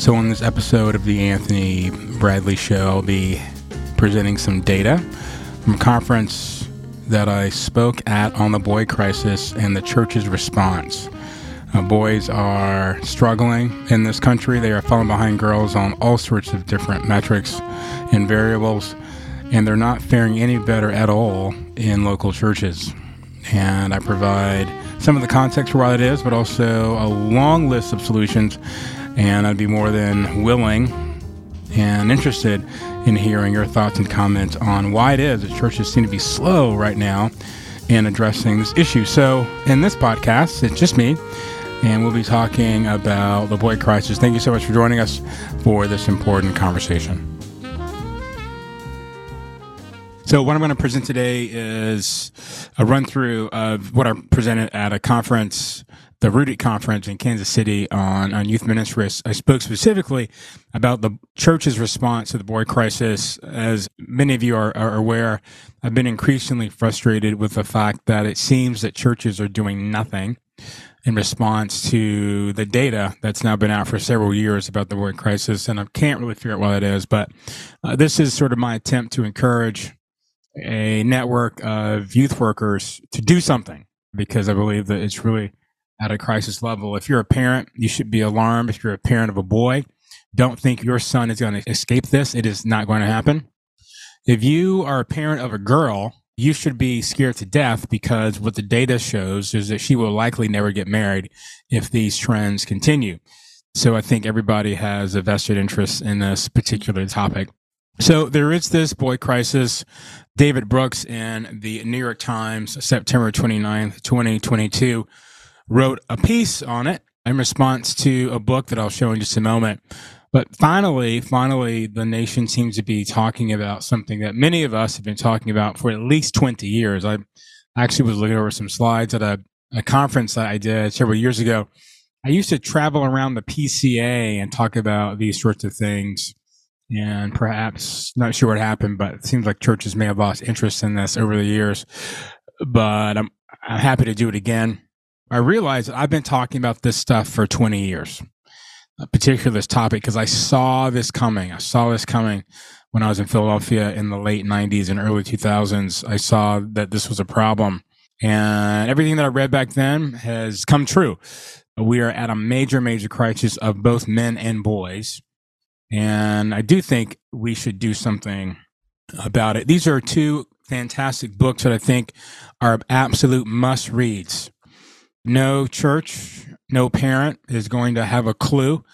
So, on this episode of the Anthony Bradley Show, I'll be presenting some data from a conference that I spoke at on the boy crisis and the church's response. Uh, boys are struggling in this country. They are falling behind girls on all sorts of different metrics and variables, and they're not faring any better at all in local churches. And I provide some of the context for why that is, but also a long list of solutions. And I'd be more than willing and interested in hearing your thoughts and comments on why it is that churches seem to be slow right now in addressing this issue. So, in this podcast, it's just me, and we'll be talking about the boy crisis. Thank you so much for joining us for this important conversation. So, what I'm going to present today is a run through of what I presented at a conference, the Rooted Conference in Kansas City on, on youth ministry. I spoke specifically about the church's response to the boy crisis. As many of you are, are aware, I've been increasingly frustrated with the fact that it seems that churches are doing nothing in response to the data that's now been out for several years about the boy crisis. And I can't really figure out why that is, but uh, this is sort of my attempt to encourage a network of youth workers to do something because I believe that it's really at a crisis level. If you're a parent, you should be alarmed. If you're a parent of a boy, don't think your son is going to escape this. It is not going to happen. If you are a parent of a girl, you should be scared to death because what the data shows is that she will likely never get married if these trends continue. So I think everybody has a vested interest in this particular topic. So there is this boy crisis. David Brooks in the New York Times, September 29th, 2022, wrote a piece on it in response to a book that I'll show in just a moment. But finally, finally, the nation seems to be talking about something that many of us have been talking about for at least 20 years. I actually was looking over some slides at a, a conference that I did several years ago. I used to travel around the PCA and talk about these sorts of things and perhaps not sure what happened, but it seems like churches may have lost interest in this over the years. But I'm, I'm happy to do it again. I realize that I've been talking about this stuff for 20 years, uh, particularly this topic, because I saw this coming. I saw this coming when I was in Philadelphia in the late 90s and early 2000s. I saw that this was a problem. And everything that I read back then has come true. We are at a major, major crisis of both men and boys and I do think we should do something about it. These are two fantastic books that I think are absolute must reads. No church, no parent is going to have a clue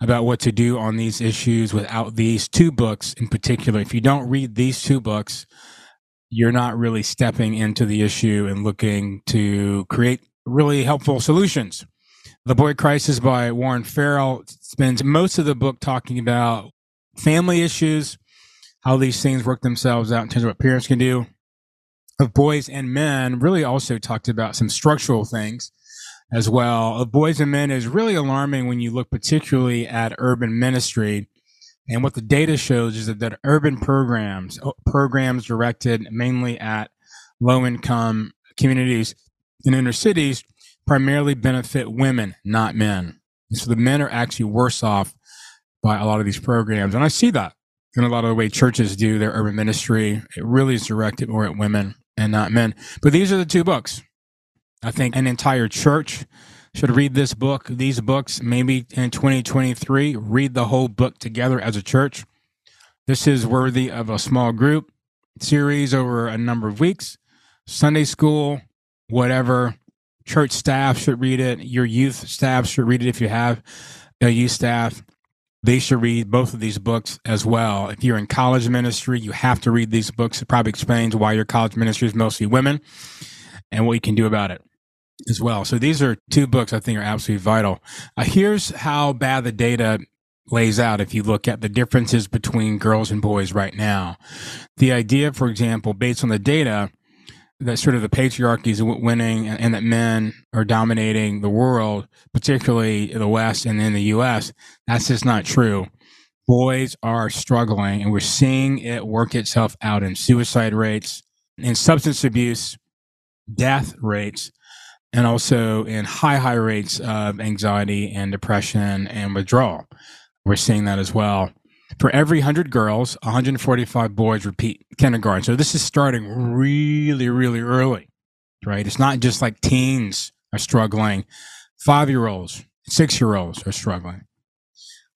about what to do on these issues without these two books in particular. If you don't read these two books, you're not really stepping into the issue and looking to create really helpful solutions. The Boy Crisis by Warren Farrell spends most of the book talking about family issues, how these things work themselves out in terms of what parents can do. Of boys and men, really also talked about some structural things as well. Of boys and men is really alarming when you look particularly at urban ministry. And what the data shows is that, that urban programs, programs directed mainly at low income communities in inner cities, primarily benefit women, not men. And so the men are actually worse off by a lot of these programs. And I see that in a lot of the way churches do their urban ministry. It really is directed more at women and not men. But these are the two books. I think an entire church should read this book, these books, maybe in 2023, read the whole book together as a church. This is worthy of a small group series over a number of weeks, Sunday school, whatever church staff should read it. Your youth staff should read it if you have a youth staff. They should read both of these books as well. If you're in college ministry, you have to read these books. It probably explains why your college ministry is mostly women and what you can do about it as well. So these are two books I think are absolutely vital. Uh, here's how bad the data lays out if you look at the differences between girls and boys right now. The idea, for example, based on the data, that sort of the patriarchy is winning and, and, that men are dominating the world, particularly the West and in the U.S. That's just not true. Boys are struggling, and we're seeing it work itself out in suicide rates, in substance abuse, death rates, and also in high, high rates of anxiety and depression and withdrawal. We're seeing that as well. For every 100 girls, 145 boys repeat kindergarten. So this is starting really, really early, right? It's not just like teens are struggling. Five year olds, six year olds are struggling.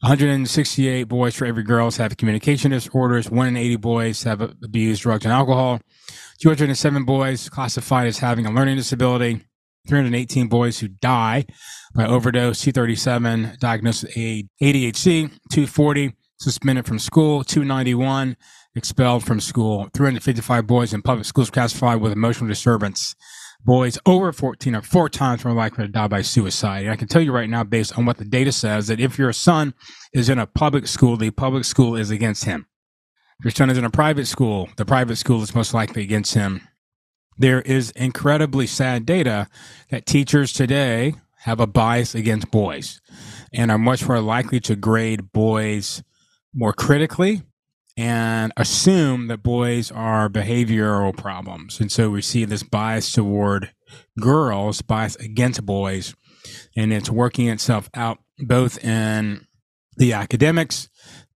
168 boys for every girls have communication disorders. One in 80 boys have abused drugs and alcohol. 207 boys classified as having a learning disability. 318 boys who die by overdose. 237 diagnosed with ADHD. 240 suspended from school. 291 expelled from school. 355 boys in public schools classified with emotional disturbance boys over 14 are four times more likely to die by suicide. And I can tell you right now, based on what the data says, that if your son is in a public school, the public school is against him. If your son is in a private school, the private school is most likely against him. There is incredibly sad data that teachers today have a bias against boys and are much more likely to grade boys more critically and assume that boys are behavioral problems. And so we see this bias toward girls, bias against boys, and it's working itself out both in the academics,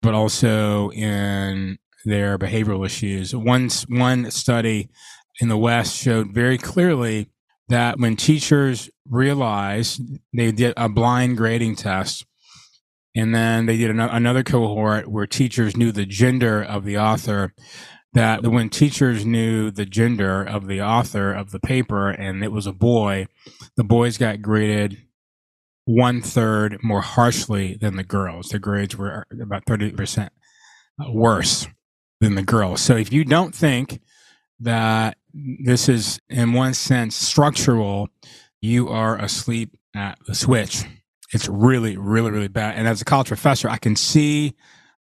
but also in their behavioral issues. One, one study in the West showed very clearly that when teachers realized they did a blind grading test and then they did another cohort where teachers knew the gender of the author. That when teachers knew the gender of the author of the paper and it was a boy, the boys got graded one third more harshly than the girls. The grades were uh, about 30% uh, worse than the girls. So if you don't think that this is in one sense structural, you are asleep at the switch. It's really, really, really bad. And as a college professor, I can see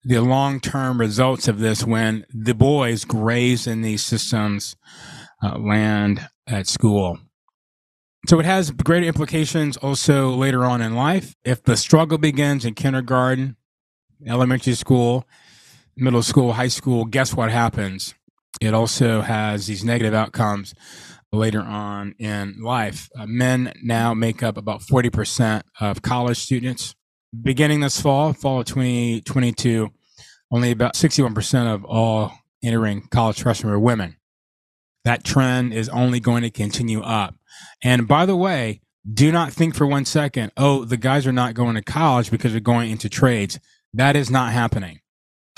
the long term results of this when the boys graze in these systems uh, land at school. So it has greater implications also later on in life. If the struggle begins in kindergarten, elementary school, middle school, high school, guess what happens? It also has these negative outcomes later on in life. Uh, men now make up about 40% of college students. Beginning this fall, fall of 2022, only about 61% of all entering college freshmen are women. That trend is only going to continue up. And by the way, do not think for one second, oh, the guys are not going to college because they're going into trades. That is not happening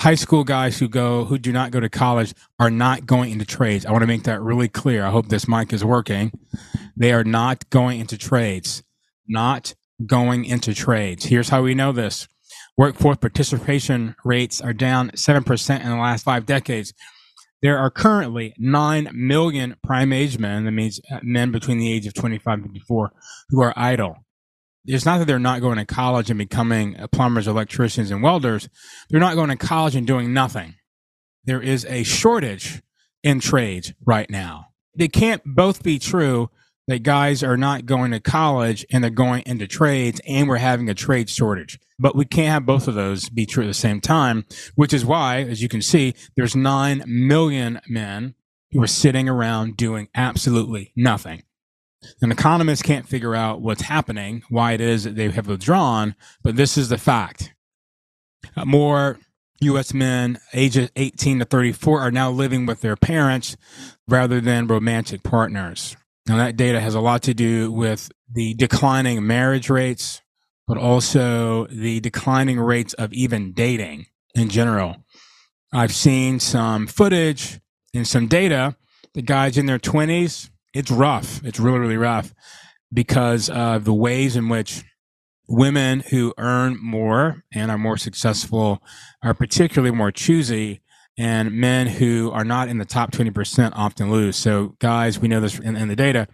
high school guys who go who do not go to college are not going into trades. I want to make that really clear. I hope this mic is working. They are not going into trades. Not going into trades. Here's how we know this. Workforce participation rates are down 7% in the last 5 decades. There are currently 9 million prime age men, that means uh, men between the age of 25 and 54, who are idle it's not that they're not going to college and becoming plumbers, electricians, and welders. They're not going to college and doing nothing. There is a shortage in trades right now. They can't both be true that guys are not going to college and they're going into trades and we're having a trade shortage. But we can't have both of those be true at the same time, which is why, as you can see, there's 9 million men who are sitting around doing absolutely nothing. And economist can't figure out what's happening, why it is that they have withdrawn, but this is the fact. Uh, more U.S. men ages 18 to 34 are now living with their parents rather than romantic partners. Now, that data has a lot to do with the declining marriage rates, but also the declining rates of even dating in general. I've seen some footage and some data. The guys in their 20s it's rough. It's really, really rough because of the ways in which women who earn more and are more successful are particularly more choosy and men who are not in the top 20% often lose. So guys, we know this in, in the data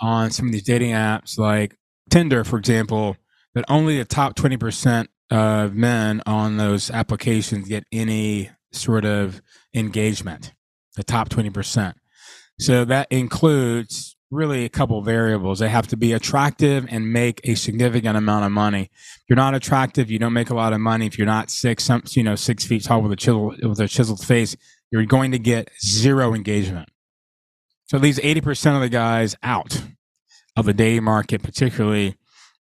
on some of these dating apps like Tinder, for example, that only the top 20% of men on those applications get any sort of engagement, the top 20%. So that includes really a couple variables. They have to be attractive and make a significant amount of money. If you're not attractive, you don't make a lot of money. If you're not six, some, you know, six feet tall with a chisel, with a chiseled face, you're going to get zero engagement. So these 80% of the guys out of the dating market, particularly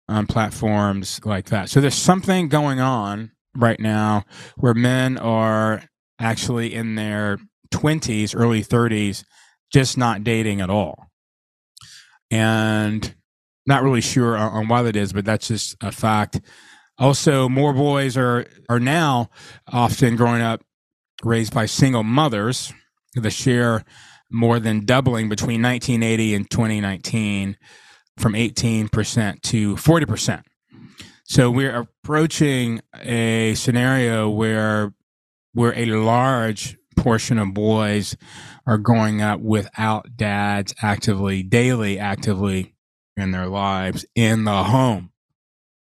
on platforms like that. So there's something going on right now where men are actually in their 20s, early 30s, just not dating at all. And not really sure on, why that is, but that's just a fact. Also, more boys are are now often growing up raised by single mothers. The share more than doubling between 1980 and 2019 from 18% to 40%. So we're approaching a scenario where where a large portion of boys are growing up without dads actively daily actively in their lives in the home.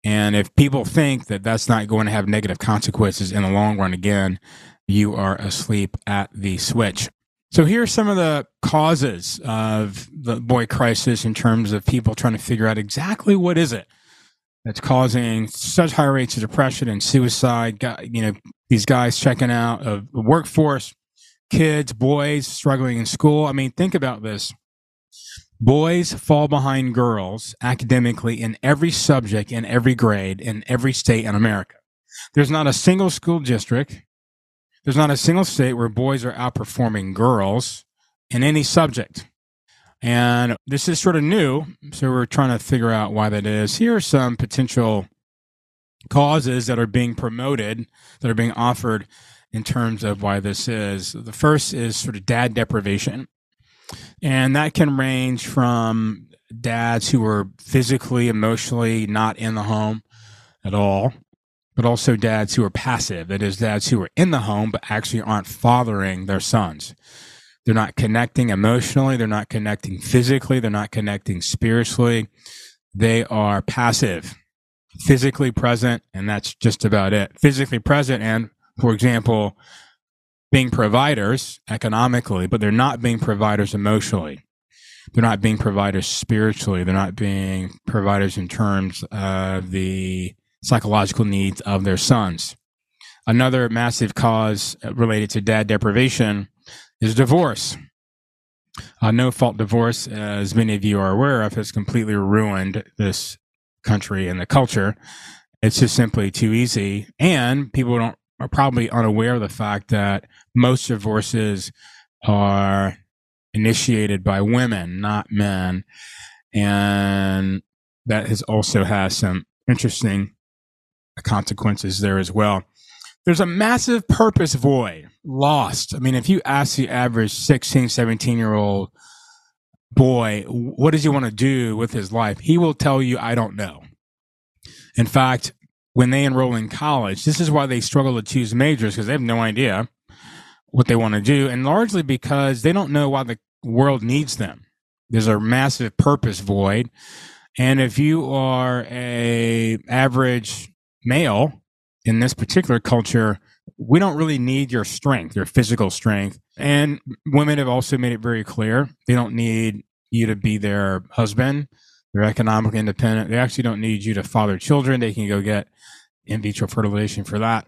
And if people think that that's not going to have negative consequences in the long run, again, you are asleep at the switch. So here are some of the causes of the boy crisis in terms of people trying to figure out exactly what is it that's causing such high rates of depression and suicide. You know, these guys checking out of the workforce, kids, boys struggling in school. I mean, think about this. Boys fall behind girls academically in every subject, in every grade, in every state in America. There's not a single school district, there's not a single state where boys are outperforming girls in any subject. And this is sort of new, so we're trying to figure out why that is. Here are some potential causes that are being promoted, that are being offered in terms of why this is. The first is sort of dad deprivation. And that can range from dads who are physically, emotionally not in the home at all, but also dads who are passive. That is, dads who are in the home but actually aren't fathering their sons. They're not connecting emotionally, they're not connecting physically, they're not connecting spiritually. They are passive, physically present, and that's just about it. Physically present, and for example, being providers economically, but they're not being providers emotionally. They're not being providers spiritually. They're not being providers in terms of the psychological needs of their sons. Another massive cause related to dad deprivation is divorce. No fault divorce, as many of you are aware of, has completely ruined this country and the culture. It's just simply too easy. And people don't are probably unaware of the fact that most divorces are initiated by women, not men. And that has also has some interesting consequences there as well. There's a massive purpose void lost. I mean, if you ask the average 16, 17 year old boy, what does he want to do with his life? He will tell you, I don't know. In fact, when they enroll in college. This is why they struggle to choose majors because they have no idea what they want to do, and largely because they don't know why the world needs them. There's a massive purpose void, and if you are a average male in this particular culture, we don't really need your strength, your physical strength. And women have also made it very clear they don't need you to be their husband. They're economically independent. They actually don't need you to father children. They can go get in vitro fertilization for that.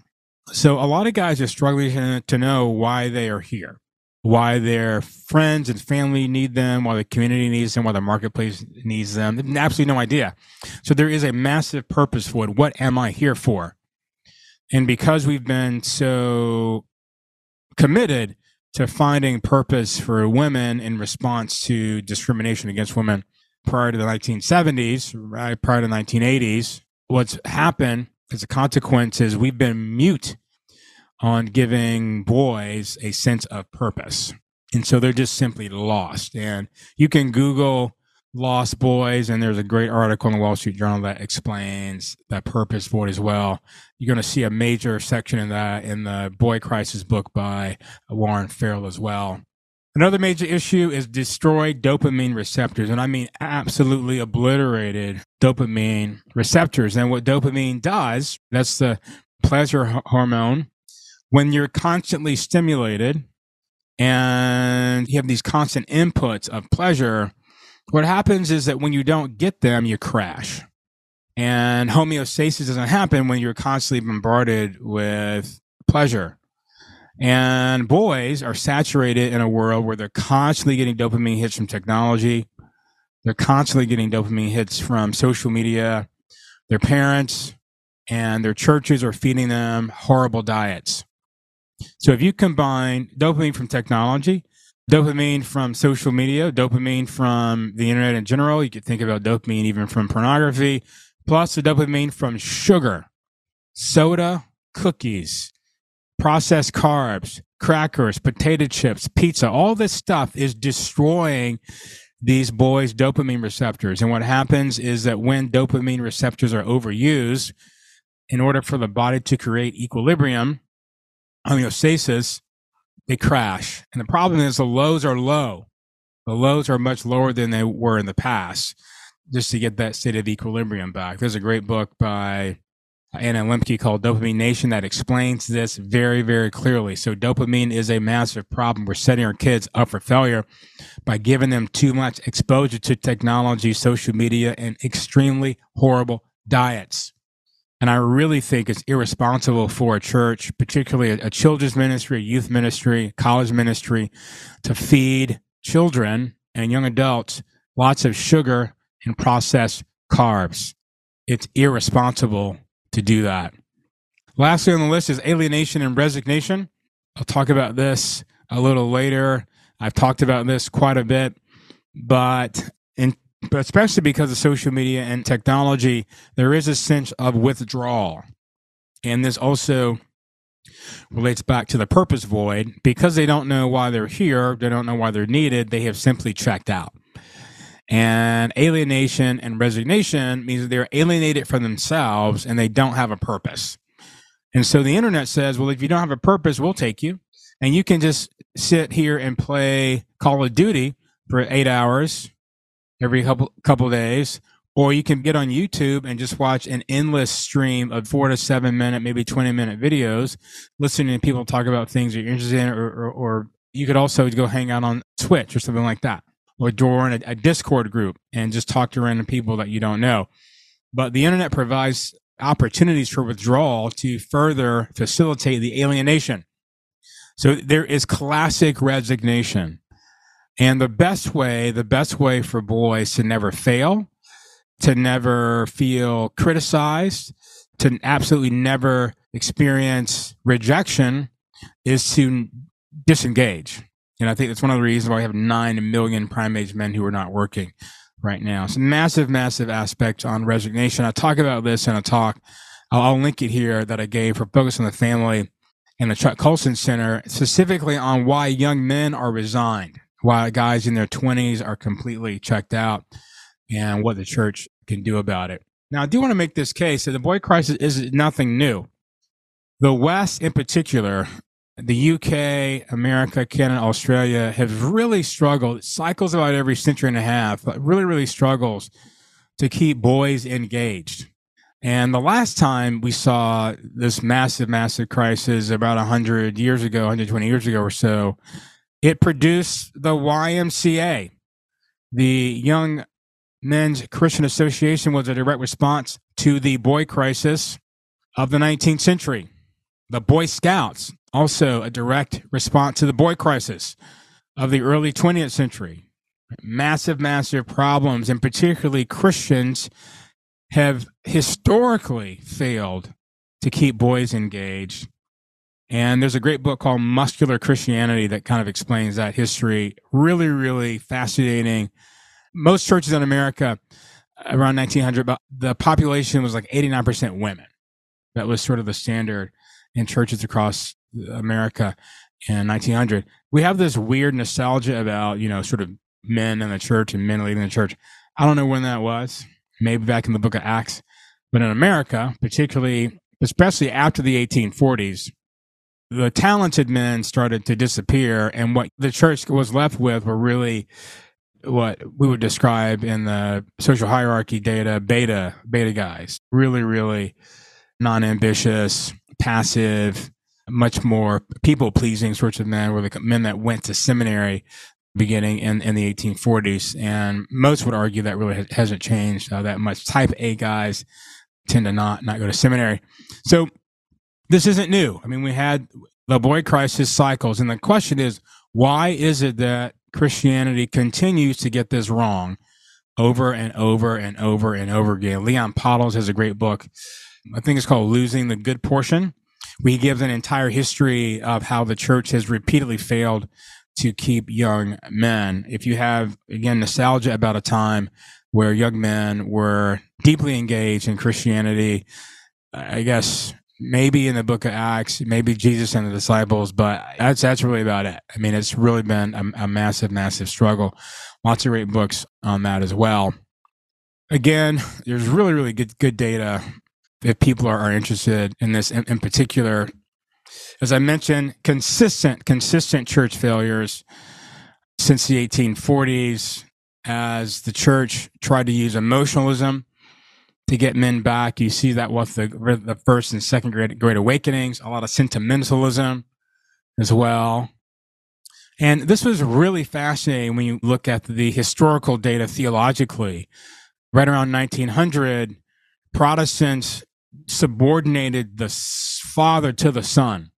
So a lot of guys are struggling to know why they are here, why their friends and family need them, why the community needs them, why the marketplace needs them. Absolutely no idea. So there is a massive purpose for it. What am I here for? And because we've been so committed to finding purpose for women in response to discrimination against women prior to the 1970s, right prior to the 1980s, what's happened as a consequence is we've been mute on giving boys a sense of purpose. And so they're just simply lost. And you can Google lost boys, and there's a great article in the Wall Street Journal that explains that purpose void as well. You're going to see a major section in that in the Boy Crisis book by Warren Farrell as well. Another major issue is destroyed dopamine receptors, and I mean absolutely obliterated dopamine receptors. And what dopamine does, that's the pleasure hormone. When you're constantly stimulated and you have these constant inputs of pleasure, what happens is that when you don't get them, you crash. And homeostasis doesn't happen when you're constantly bombarded with pleasure. And boys are saturated in a world where they're constantly getting dopamine hits from technology. They're constantly getting dopamine hits from social media, their parents, and their churches are feeding them horrible diets. So if you combine dopamine from technology, dopamine from social media, dopamine from the internet in general, you could think about dopamine even from pornography, plus the dopamine from sugar, soda, cookies, processed carbs, crackers, potato chips, pizza, all this stuff is destroying these boys' dopamine receptors. And what happens is that when dopamine receptors are overused, in order for the body to create equilibrium, homeostasis, they crash. And the problem is the lows are low. The lows are much lower than they were in the past, just to get that state of equilibrium back. There's a great book by Anna Lembke called Dopamine Nation that explains this very, very clearly. So dopamine is a massive problem. We're setting our kids up for failure by giving them too much exposure to technology, social media, and extremely horrible diets. And I really think it's irresponsible for a church, particularly a, a children's ministry, a youth ministry, college ministry, to feed children and young adults lots of sugar and processed carbs. It's irresponsible to do that. Lastly on the list is alienation and resignation. I'll talk about this a little later. I've talked about this quite a bit, but in but especially because of social media and technology, there is a sense of withdrawal. And this also relates back to the purpose void. Because they don't know why they're here, they don't know why they're needed, they have simply checked out. And alienation and resignation means that they're alienated from themselves and they don't have a purpose. And so the internet says, well, if you don't have a purpose, we'll take you. And you can just sit here and play Call of Duty for eight hours every couple couple days, or you can get on YouTube and just watch an endless stream of four to seven minute, maybe twenty minute videos, listening to people talk about things that you're interested in, or, or, or you could also go hang out on Twitch or something like that or join a, a Discord group and just talk to random people that you don't know. But the internet provides opportunities for withdrawal to further facilitate the alienation. So there is classic resignation. And the best way, the best way for boys to never fail, to never feel criticized, to absolutely never experience rejection is to disengage. And I think that's one of the reasons why we have 9 million prime age men who are not working right now. It's a massive, massive aspect on resignation. I talk about this in a talk. I'll, I'll link it here that I gave for Focus on the Family and the Chuck Colson Center, specifically on why young men are resigned, why guys in their 20s are completely checked out, and what the church can do about it. Now, I do want to make this case that the boy crisis is nothing new. The West, in particular, the UK, America, Canada, Australia have really struggled, cycles about every century and a half, but really, really struggles to keep boys engaged. And the last time we saw this massive, massive crisis about 100 years ago, 120 years ago or so, it produced the YMCA. The Young Men's Christian Association was a direct response to the boy crisis of the 19th century. The Boy Scouts, also a direct response to the boy crisis of the early 20th century. Massive, massive problems, and particularly Christians have historically failed to keep boys engaged. And there's a great book called Muscular Christianity that kind of explains that history. Really, really fascinating. Most churches in America around 1900, the population was like 89% women. That was sort of the standard in churches across America in 1900. We have this weird nostalgia about, you know, sort of men in the church and men leading the church. I don't know when that was, maybe back in the book of Acts. But in America, particularly, especially after the 1840s, the talented men started to disappear. And what the church was left with were really what we would describe in the social hierarchy data beta beta guys really really non-ambitious passive much more people pleasing sorts of men were the men that went to seminary beginning in, in the 1840s. And most would argue that really hasn't changed uh, that much. Type A guys tend to not, not go to seminary. So this isn't new. I mean, we had the boy crisis cycles. And the question is, why is it that Christianity continues to get this wrong over and over and over and over again? Leon Podles has a great book I think it's called Losing the Good Portion. We gives an entire history of how the church has repeatedly failed to keep young men. If you have, again, nostalgia about a time where young men were deeply engaged in Christianity, I guess maybe in the book of Acts, maybe Jesus and the disciples, but that's that's really about it. I mean, it's really been a, a massive, massive struggle. Lots of great books on that as well. Again, there's really, really good good data if people are, are interested in this in, in particular. As I mentioned, consistent, consistent church failures since the 1840s as the church tried to use emotionalism to get men back. You see that with the, the first and second great, great awakenings, a lot of sentimentalism as well. And this was really fascinating when you look at the historical data theologically. Right around 1900, Protestants subordinated the father to the son.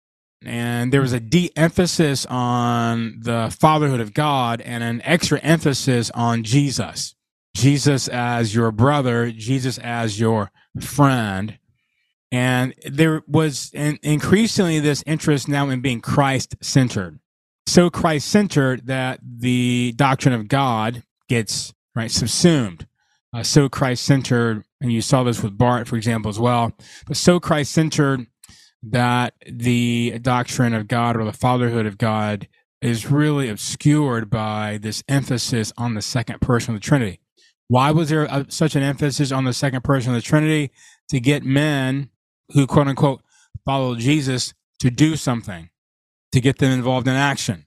And there was a de emphasis on the fatherhood of God and an extra emphasis on Jesus. Jesus as your brother, Jesus as your friend. And there was an, increasingly this interest now in being Christ centered. So Christ centered that the doctrine of God gets right subsumed. Uh, so Christ centered, and you saw this with Barth, for example, as well. But so Christ centered that the doctrine of God or the fatherhood of God is really obscured by this emphasis on the second person of the Trinity. Why was there a, such an emphasis on the second person of the Trinity? To get men who, quote unquote, follow Jesus to do something, to get them involved in action.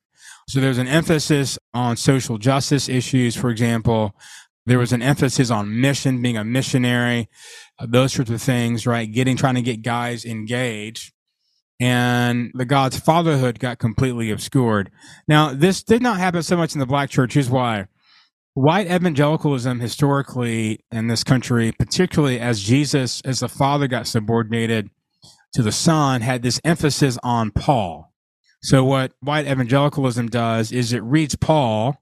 So there's an emphasis on social justice issues, for example. There was an emphasis on mission, being a missionary, uh, those sorts of things, right? Getting, trying to get guys engaged. And the God's fatherhood got completely obscured. Now, this did not happen so much in the black church. Here's why white evangelicalism historically in this country, particularly as Jesus, as the Father got subordinated to the Son, had this emphasis on Paul. So, what white evangelicalism does is it reads Paul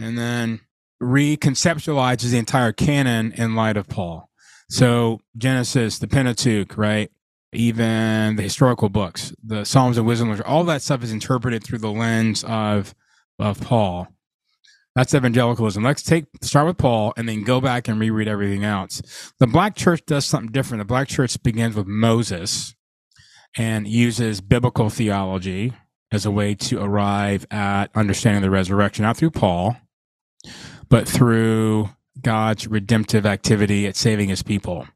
and then reconceptualizes the entire canon in light of Paul. So, Genesis, the Pentateuch, right? Even the historical books, the Psalms and Wisdom, all that stuff is interpreted through the lens of, of Paul. That's evangelicalism. Let's take start with Paul and then go back and reread everything else. The black church does something different. The black church begins with Moses and uses biblical theology as a way to arrive at understanding the resurrection, not through Paul, but through God's redemptive activity at saving his people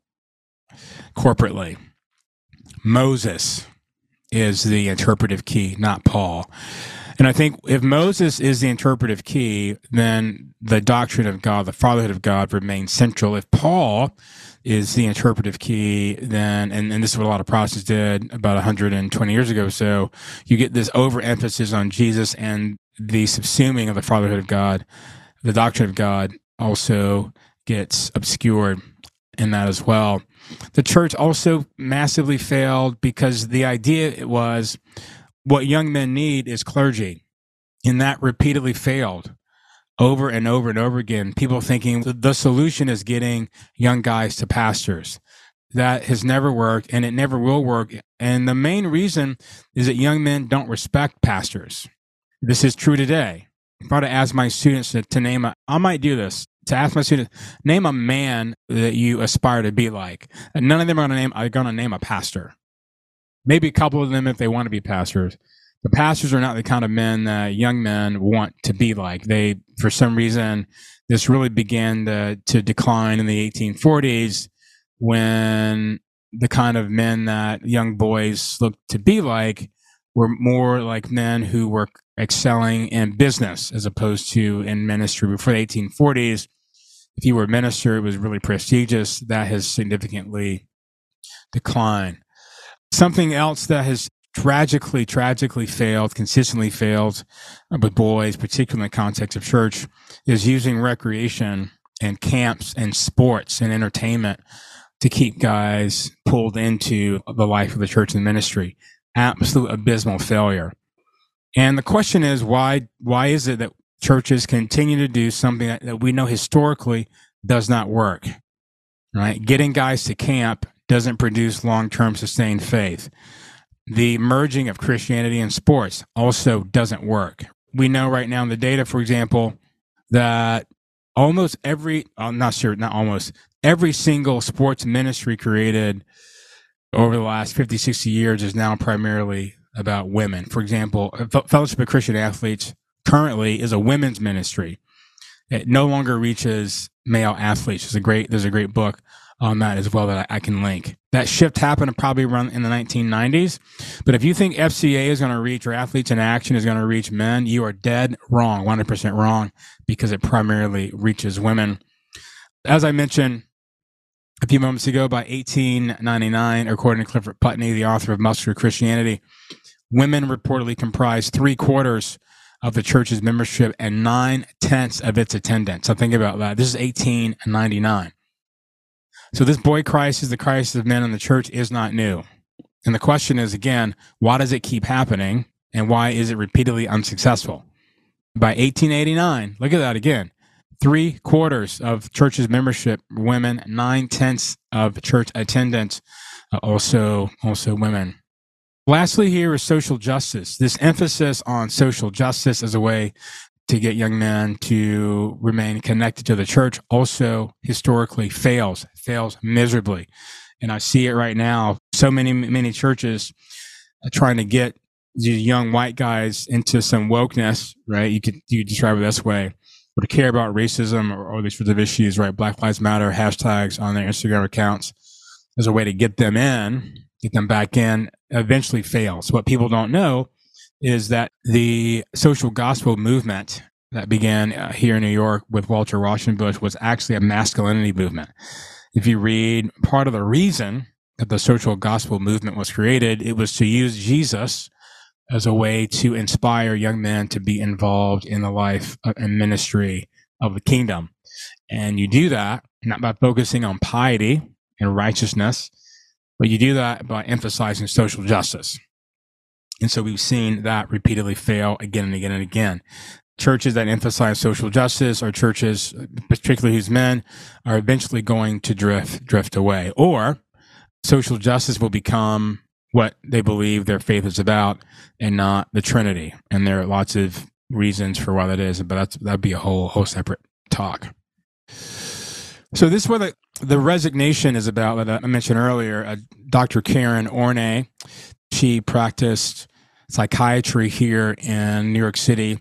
corporately. Moses is the interpretive key, not Paul. And I think if Moses is the interpretive key, then the doctrine of God, the fatherhood of God remains central. If Paul is the interpretive key, then, and, and this is what a lot of Protestants did about 120 years ago. So you get this overemphasis on Jesus and the subsuming of the fatherhood of God. The doctrine of God also gets obscured in that as well. The church also massively failed because the idea was what young men need is clergy. And that repeatedly failed over and over and over again. People thinking the solution is getting young guys to pastors. That has never worked and it never will work. And the main reason is that young men don't respect pastors. This is true today. To ask my students to, to name a, I might do this to ask my students, name a man that you aspire to be like. And none of them are going to name, are going to name a pastor maybe a couple of them if they want to be pastors. The pastors are not the kind of men that young men want to be like. They, for some reason, this really began to, to decline in the 1840s when the kind of men that young boys looked to be like were more like men who were excelling in business as opposed to in ministry. Before the 1840s, if you were a minister, it was really prestigious. That has significantly declined. Something else that has tragically, tragically failed, consistently failed uh, with boys, particularly in the context of church, is using recreation and camps and sports and entertainment to keep guys pulled into the life of the church and ministry. Absolute abysmal failure. And the question is why why is it that churches continue to do something that, that we know historically does not work? Right? Getting guys to camp doesn't produce long term sustained faith. The merging of Christianity and sports also doesn't work. We know right now in the data, for example, that almost every, I'm not sure, not almost, every single sports ministry created over the last 50, 60 years is now primarily about women. For example, Fellowship of Christian Athletes currently is a women's ministry. It no longer reaches male athletes. There's a great, there's a great book on that as well that I, I, can link. That shift happened probably around in the 1990s. But if you think FCA is going to reach or athletes in action is going to reach men, you are dead wrong, 100% wrong, because it primarily reaches women. As I mentioned a few moments ago, by 1899, according to Clifford Putney, the author of Muscular Christianity, women reportedly comprised three quarters of the church's membership and nine tenths of its attendance. So think about that. This is 1899. So this boy crisis, the crisis of men in the church, is not new. And the question is again, why does it keep happening, and why is it repeatedly unsuccessful? By 1889, look at that again. Three quarters of church's membership women, nine tenths of church attendance, uh, also also women. Lastly, here is social justice. This emphasis on social justice as a way to get young men to remain connected to the church also historically fails, fails miserably. And I see it right now. So many, many churches trying to get these young white guys into some wokeness, right? You could, you describe it this way, to care about racism or, or these sorts of issues, right? Black Lives Matter hashtags on their Instagram accounts as a way to get them in, get them back in, eventually fails. What people don't know is that the social gospel movement that began uh, here in New York with Walter Rauschenbusch was actually a masculinity movement. If you read part of the reason that the social gospel movement was created, it was to use Jesus as a way to inspire young men to be involved in the life uh, and ministry of the kingdom. And you do that not by focusing on piety and righteousness, but you do that by emphasizing social justice. And so we've seen that repeatedly fail again and again and again. Churches that emphasize social justice or churches, particularly whose men, are eventually going to drift drift away. Or social justice will become what they believe their faith is about and not the Trinity. And there are lots of reasons for why that is, but that's that'd be a whole whole separate talk. So this is what the, the resignation is about that I mentioned earlier. Uh, Dr. Karen Horney she practiced psychiatry here in New York City.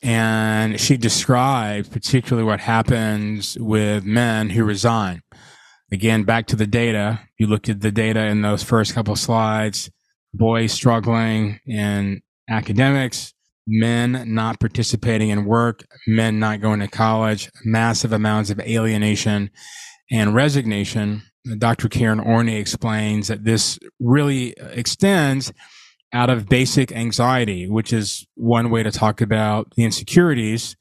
And she described particularly what happens with men who resign. Again, back to the data. You looked at the data in those first couple slides. Boys struggling in academics, men not participating in work, men not going to college, massive amounts of alienation and resignation. Dr. Karen Horney explains that this really extends out of basic anxiety, which is one way to talk about the insecurities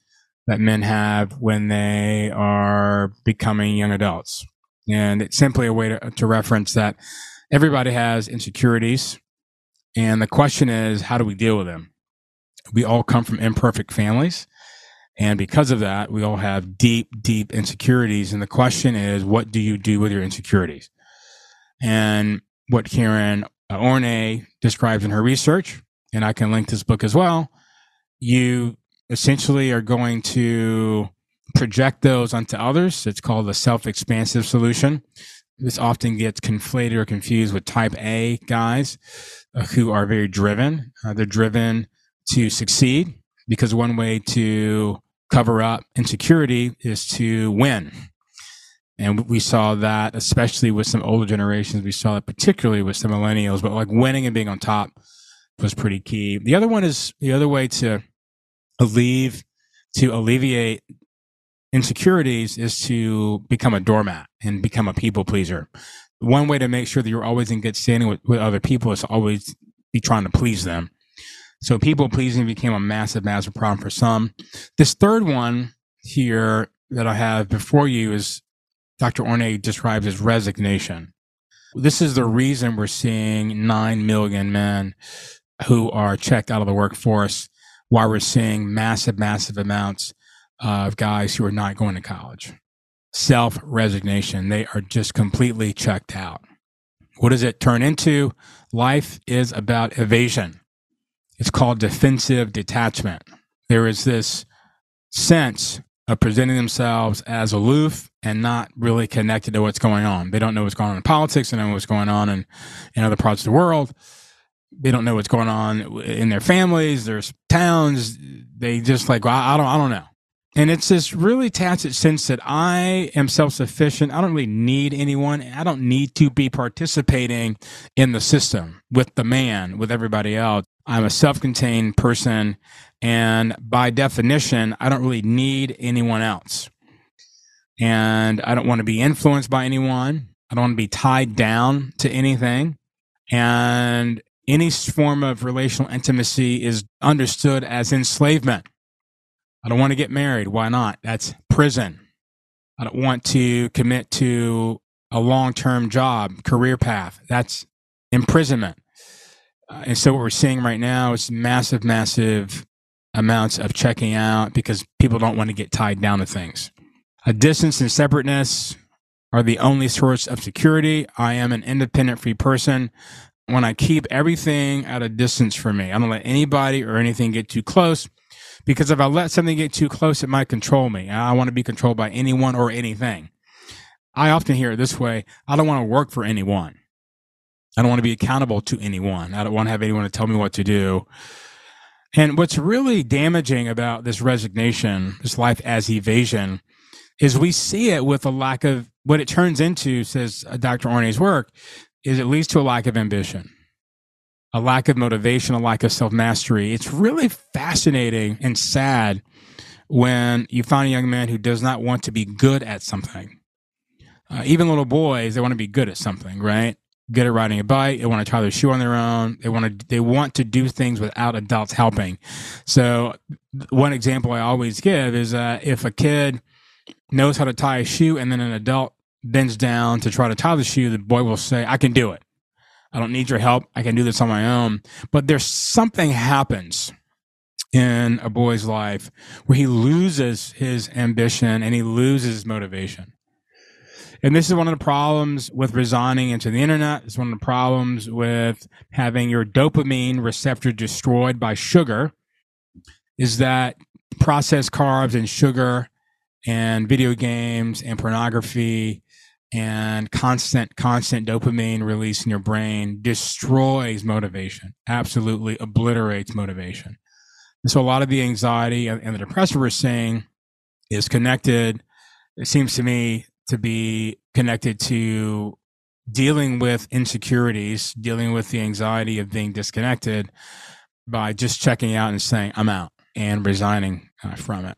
that men have when they are becoming young adults. And it's simply a way to, to reference that everybody has insecurities. And the question is, how do we deal with them? We all come from imperfect families. And because of that, we all have deep, deep insecurities. And the question is, what do you do with your insecurities? And what Karen Horney describes in her research, and I can link this book as well, you essentially are going to project those onto others. It's called the self expansive solution. This often gets conflated or confused with type A guys uh, who are very driven. Uh, they're driven to succeed because one way to cover up insecurity is to win. And we saw that, especially with some older generations. We saw it particularly with some millennials, but like winning and being on top was pretty key. The other one is the other way to alleviate, to alleviate insecurities is to become a doormat and become a people pleaser. One way to make sure that you're always in good standing with, with other people is always be trying to please them. So people pleasing became a massive, massive problem for some. This third one here that I have before you is Dr. Horney describes as resignation. This is the reason we're seeing 9 million men who are checked out of the workforce, why we're seeing massive, massive amounts of guys who are not going to college. Self resignation. They are just completely checked out. What does it turn into? Life is about evasion. It's called defensive detachment. There is this sense of presenting themselves as aloof and not really connected to what's going on. They don't know what's going on in politics. Know what's going on in, in other parts of the world. They don't know what's going on in their families, their towns. They just like, well, I don't, I don't know. And it's this really tacit sense that I am self sufficient. I don't really need anyone. I don't need to be participating in the system with the man, with everybody else. I'm a self contained person. And by definition, I don't really need anyone else. And I don't want to be influenced by anyone. I don't want to be tied down to anything. And any form of relational intimacy is understood as enslavement. I don't want to get married. Why not? That's prison. I don't want to commit to a long term job, career path. That's imprisonment. Uh, and so what we're seeing right now is massive, massive amounts of checking out because people don't want to get tied down to things. A distance and separateness are the only source of security. I am an independent free person. When I keep everything at a distance from me, I don't let anybody or anything get too close because if I let something get too close, it might control me. I want to be controlled by anyone or anything. I often hear it this way I don't want to work for anyone. I don't want to be accountable to anyone. I don't want to have anyone to tell me what to do. And what's really damaging about this resignation, this life as evasion, is we see it with a lack of what it turns into, says uh, Dr. Horney's work, is it leads to a lack of ambition a lack of motivation, a lack of self mastery. It's really fascinating and sad when you find a young man who does not want to be good at something. Uh, even little boys, they want to be good at something, right? Good at riding a bike. They want to tie their shoe on their own. They want to they want to do things without adults helping. So one example I always give is uh, if a kid knows how to tie a shoe and then an adult bends down to try to tie the shoe, the boy will say, "I can do it." I don't need your help. I can do this on my own. But there's something happens in a boy's life where he loses his ambition and he loses motivation. And this is one of the problems with resigning into the internet. It's one of the problems with having your dopamine receptor destroyed by sugar is that processed carbs and sugar and video games and pornography and constant constant dopamine release in your brain destroys motivation absolutely obliterates motivation. And so a lot of the anxiety and the depression we're seeing is connected it seems to me to be connected to dealing with insecurities dealing with the anxiety of being disconnected by just checking out and saying i'm out and resigning uh, from it.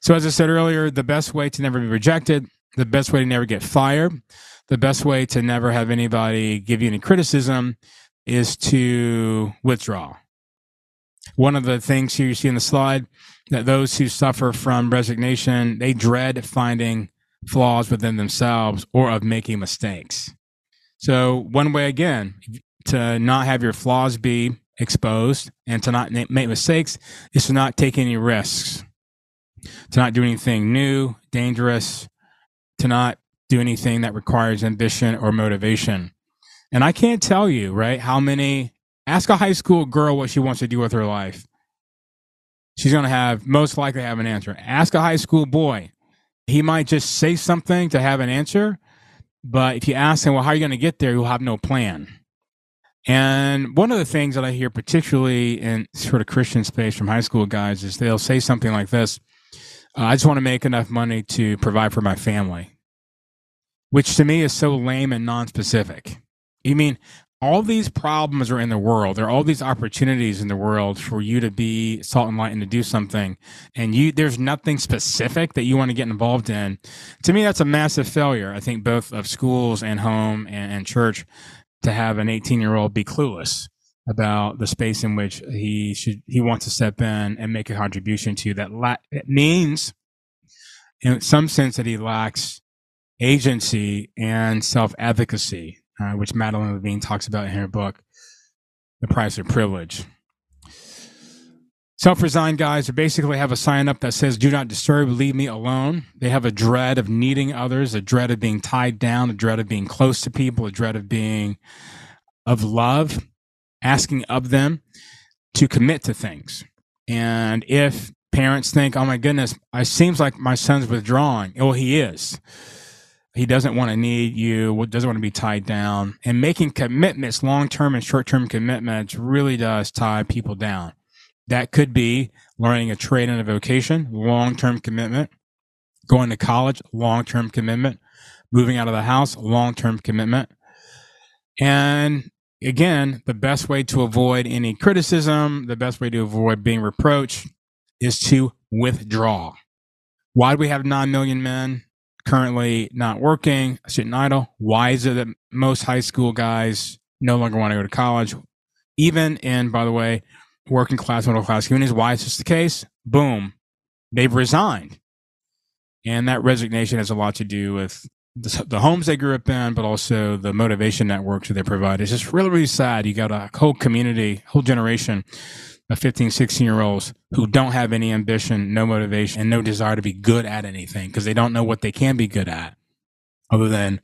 So as i said earlier the best way to never be rejected the best way to never get fired, the best way to never have anybody give you any criticism is to withdraw. One of the things here you see in the slide that those who suffer from resignation, they dread finding flaws within themselves or of making mistakes. So, one way again to not have your flaws be exposed and to not make mistakes is to not take any risks, to not do anything new, dangerous, to not do anything that requires ambition or motivation. And I can't tell you, right, how many ask a high school girl what she wants to do with her life. She's going to have most likely have an answer. Ask a high school boy. He might just say something to have an answer, but if you ask him, well, how are you going to get there? He'll have no plan. And one of the things that I hear, particularly in sort of Christian space from high school guys, is they'll say something like this uh, I just want to make enough money to provide for my family, which to me is so lame and non-specific. You mean all these problems are in the world. There are all these opportunities in the world for you to be salt and light and to do something, and you there's nothing specific that you want to get involved in. To me, that's a massive failure. I think both of schools and home and, and church to have an 18 year old be clueless about the space in which he should he wants to step in and make a contribution to that la- it means in some sense that he lacks agency and self-efficacy uh, which madeline levine talks about in her book the price of privilege Self resigned guys basically have a sign up that says, Do not disturb, leave me alone. They have a dread of needing others, a dread of being tied down, a dread of being close to people, a dread of being of love, asking of them to commit to things. And if parents think, Oh my goodness, it seems like my son's withdrawing, well, he is. He doesn't want to need you, doesn't want to be tied down. And making commitments, long term and short term commitments, really does tie people down that could be learning a trade and a vocation, long term commitment, going to college, long term commitment, moving out of the house, long term commitment. And again, the best way to avoid any criticism, the best way to avoid being reproached is to withdraw. Why do we have 9 million men currently not working, sitting idle? Why is it that most high school guys no longer want to go to college? Even in, by the way, working class, middle class communities. Why is this the case? Boom, they've resigned. And that resignation has a lot to do with the, the, homes they grew up in, but also the motivation networks that they provide. It's just really, really sad. You got a whole community, whole generation of 15, 16 year olds who don't have any ambition, no motivation, and no desire to be good at anything because they don't know what they can be good at other than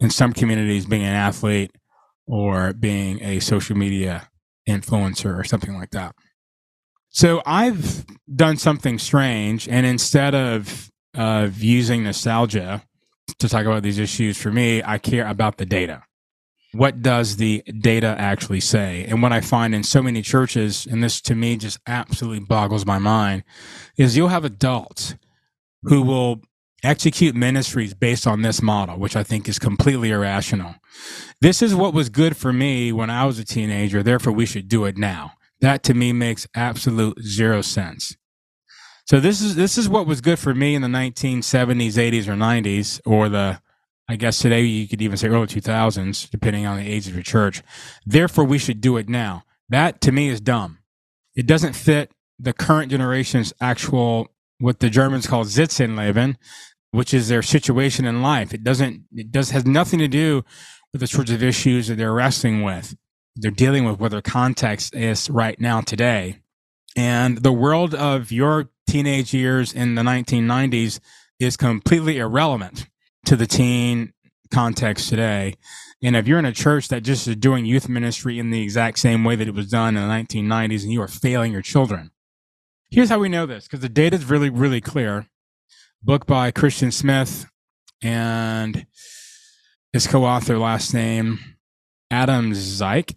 in some communities being an athlete or being a social media influencer or something like that. So I've done something strange, and instead of of using nostalgia to talk about these issues, for me, I care about the data. What does the data actually say? And what I find in so many churches, and this to me just absolutely boggles my mind, is you'll have adults who will execute ministries based on this model, which I think is completely irrational. This is what was good for me when I was a teenager, therefore we should do it now. That to me makes absolute zero sense. So this is this is what was good for me in the 1970s, 80s or 90s or the I guess today you could even say early 2000s depending on the age of your church. Therefore we should do it now. That to me is dumb. It doesn't fit the current generation's actual what the Germans call Sitz im Leben, which is their situation in life. It doesn't, it does, has nothing to do with the sorts of issues that they're wrestling with. They're dealing with what their context is right now today. And the world of your teenage years in the 1990s is completely irrelevant to the teen context today. And if you're in a church that just is doing youth ministry in the exact same way that it was done in the 1990s and you are failing your children, here's how we know this because the data is really, really clear book by Christian Smith and his co-author last name Adamczyk.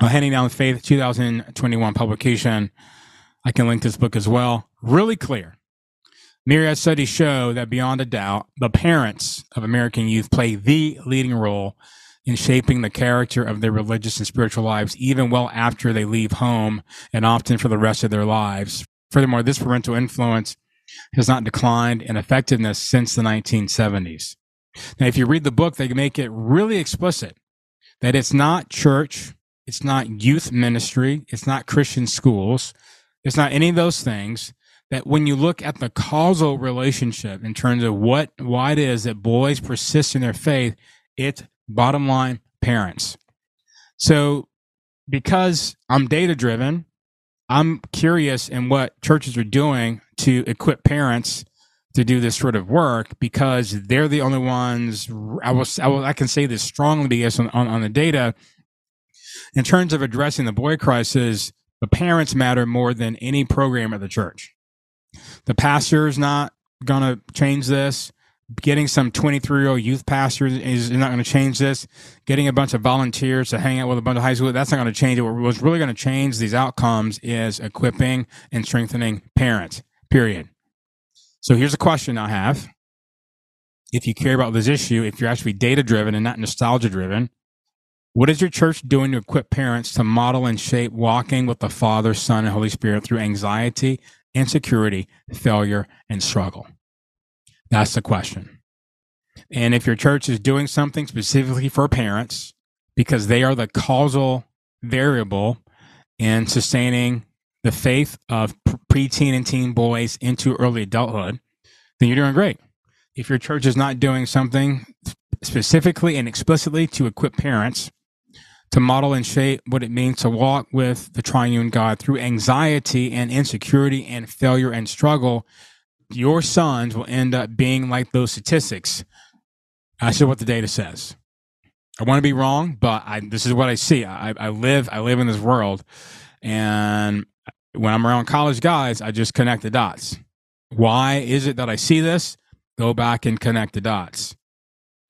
Uh, Handing Down Faith 2021 publication. I can link this book as well. Really clear. Myriad studies show that beyond a doubt, the parents of American youth play the leading role in shaping the character of their religious and spiritual lives, even well after they leave home and often for the rest of their lives. Furthermore, this parental influence has not declined in effectiveness since the 1970s. Now, if you read the book, they make it really explicit that it's not church, it's not youth ministry, it's not Christian schools, it's not any of those things. That when you look at the causal relationship in terms of what why it is that boys persist in their faith, it's bottom line parents. So because I'm data driven, I'm curious in what churches are doing to equip parents to do this sort of work because they're the only ones. I will, I, will, I can say this strongly because on, on, on the data, in terms of addressing the boy crisis, the parents matter more than any program at the church. The pastor is not going to change this getting some 23 year old youth pastor is not going to change this. Getting a bunch of volunteers to hang out with a bunch of high school, that's not going to change it. What's really going to change these outcomes is equipping and strengthening parents, period. So here's a question I have. If you care about this issue, if you're actually data driven and not nostalgia driven, what is your church doing to equip parents to model and shape walking with the Father, Son, and Holy Spirit through anxiety, insecurity, failure, and struggle? That's the question. And if your church is doing something specifically for parents, because they are the causal variable in sustaining the faith of preteen and teen boys into early adulthood, then you're doing great. If your church is not doing something specifically and explicitly to equip parents to model and shape what it means to walk with the triune God through anxiety and insecurity and failure and struggle, your sons will end up being like those statistics. That's just what the data says. I want to be wrong, but I, this is what I see. I, I live I live in this world, and when I'm around college guys, I just connect the dots. Why is it that I see this? Go back and connect the dots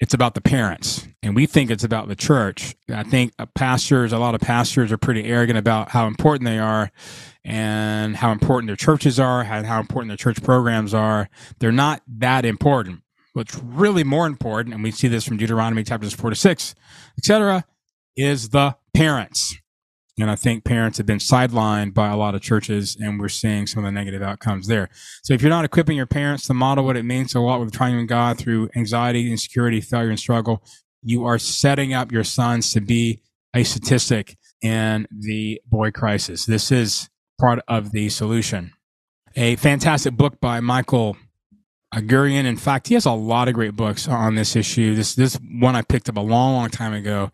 it's about the parents and we think it's about the church. I think pastors a lot of pastors are pretty arrogant about how important they are and how important their churches are and how important their church programs are. They're not that important. What's really more important and we see this from deuteronomy chapters 4 to 6 etc is the parents. And I think parents have been sidelined by a lot of churches, and we're seeing some of the negative outcomes there. So if you're not equipping your parents to model what it means to walk with triune God through anxiety, insecurity, failure, and struggle, you are setting up your sons to be a statistic in the boy crisis. This is part of the solution. A fantastic book by Michael Gurian. In fact, he has a lot of great books on this issue. This this one I picked up a long, long time ago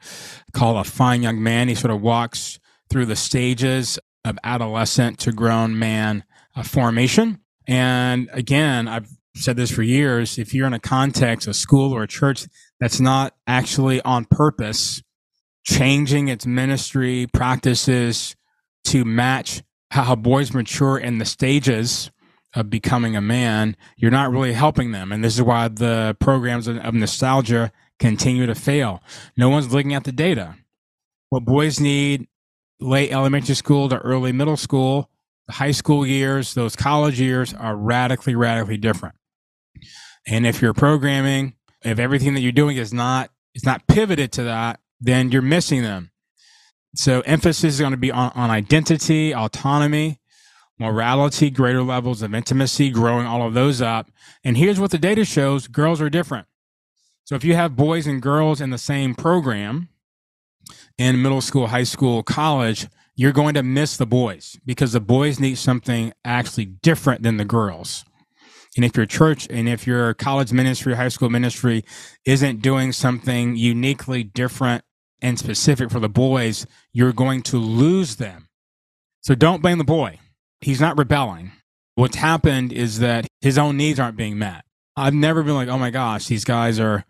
called A Fine Young Man. He sort of walks through the stages of adolescent to grown man uh, formation. And again, I've said this for years if you're in a context, a school or a church that's not actually on purpose changing its ministry practices to match how boys mature in the stages of becoming a man, you're not really helping them. And this is why the programs of nostalgia continue to fail. No one's looking at the data. What boys need late elementary school to early middle school, the high school years, those college years are radically, radically different. And if you're programming, if everything that you're doing is not is not pivoted to that, then you're missing them. So emphasis is going to be on, on identity, autonomy, morality, greater levels of intimacy, growing all of those up. And here's what the data shows girls are different. So if you have boys and girls in the same program, in middle school, high school, college, you're going to miss the boys because the boys need something actually different than the girls. And if your church and if your college ministry, high school ministry isn't doing something uniquely different and specific for the boys, you're going to lose them. So don't blame the boy. He's not rebelling. What's happened is that his own needs aren't being met. I've never been like, oh my gosh, these guys are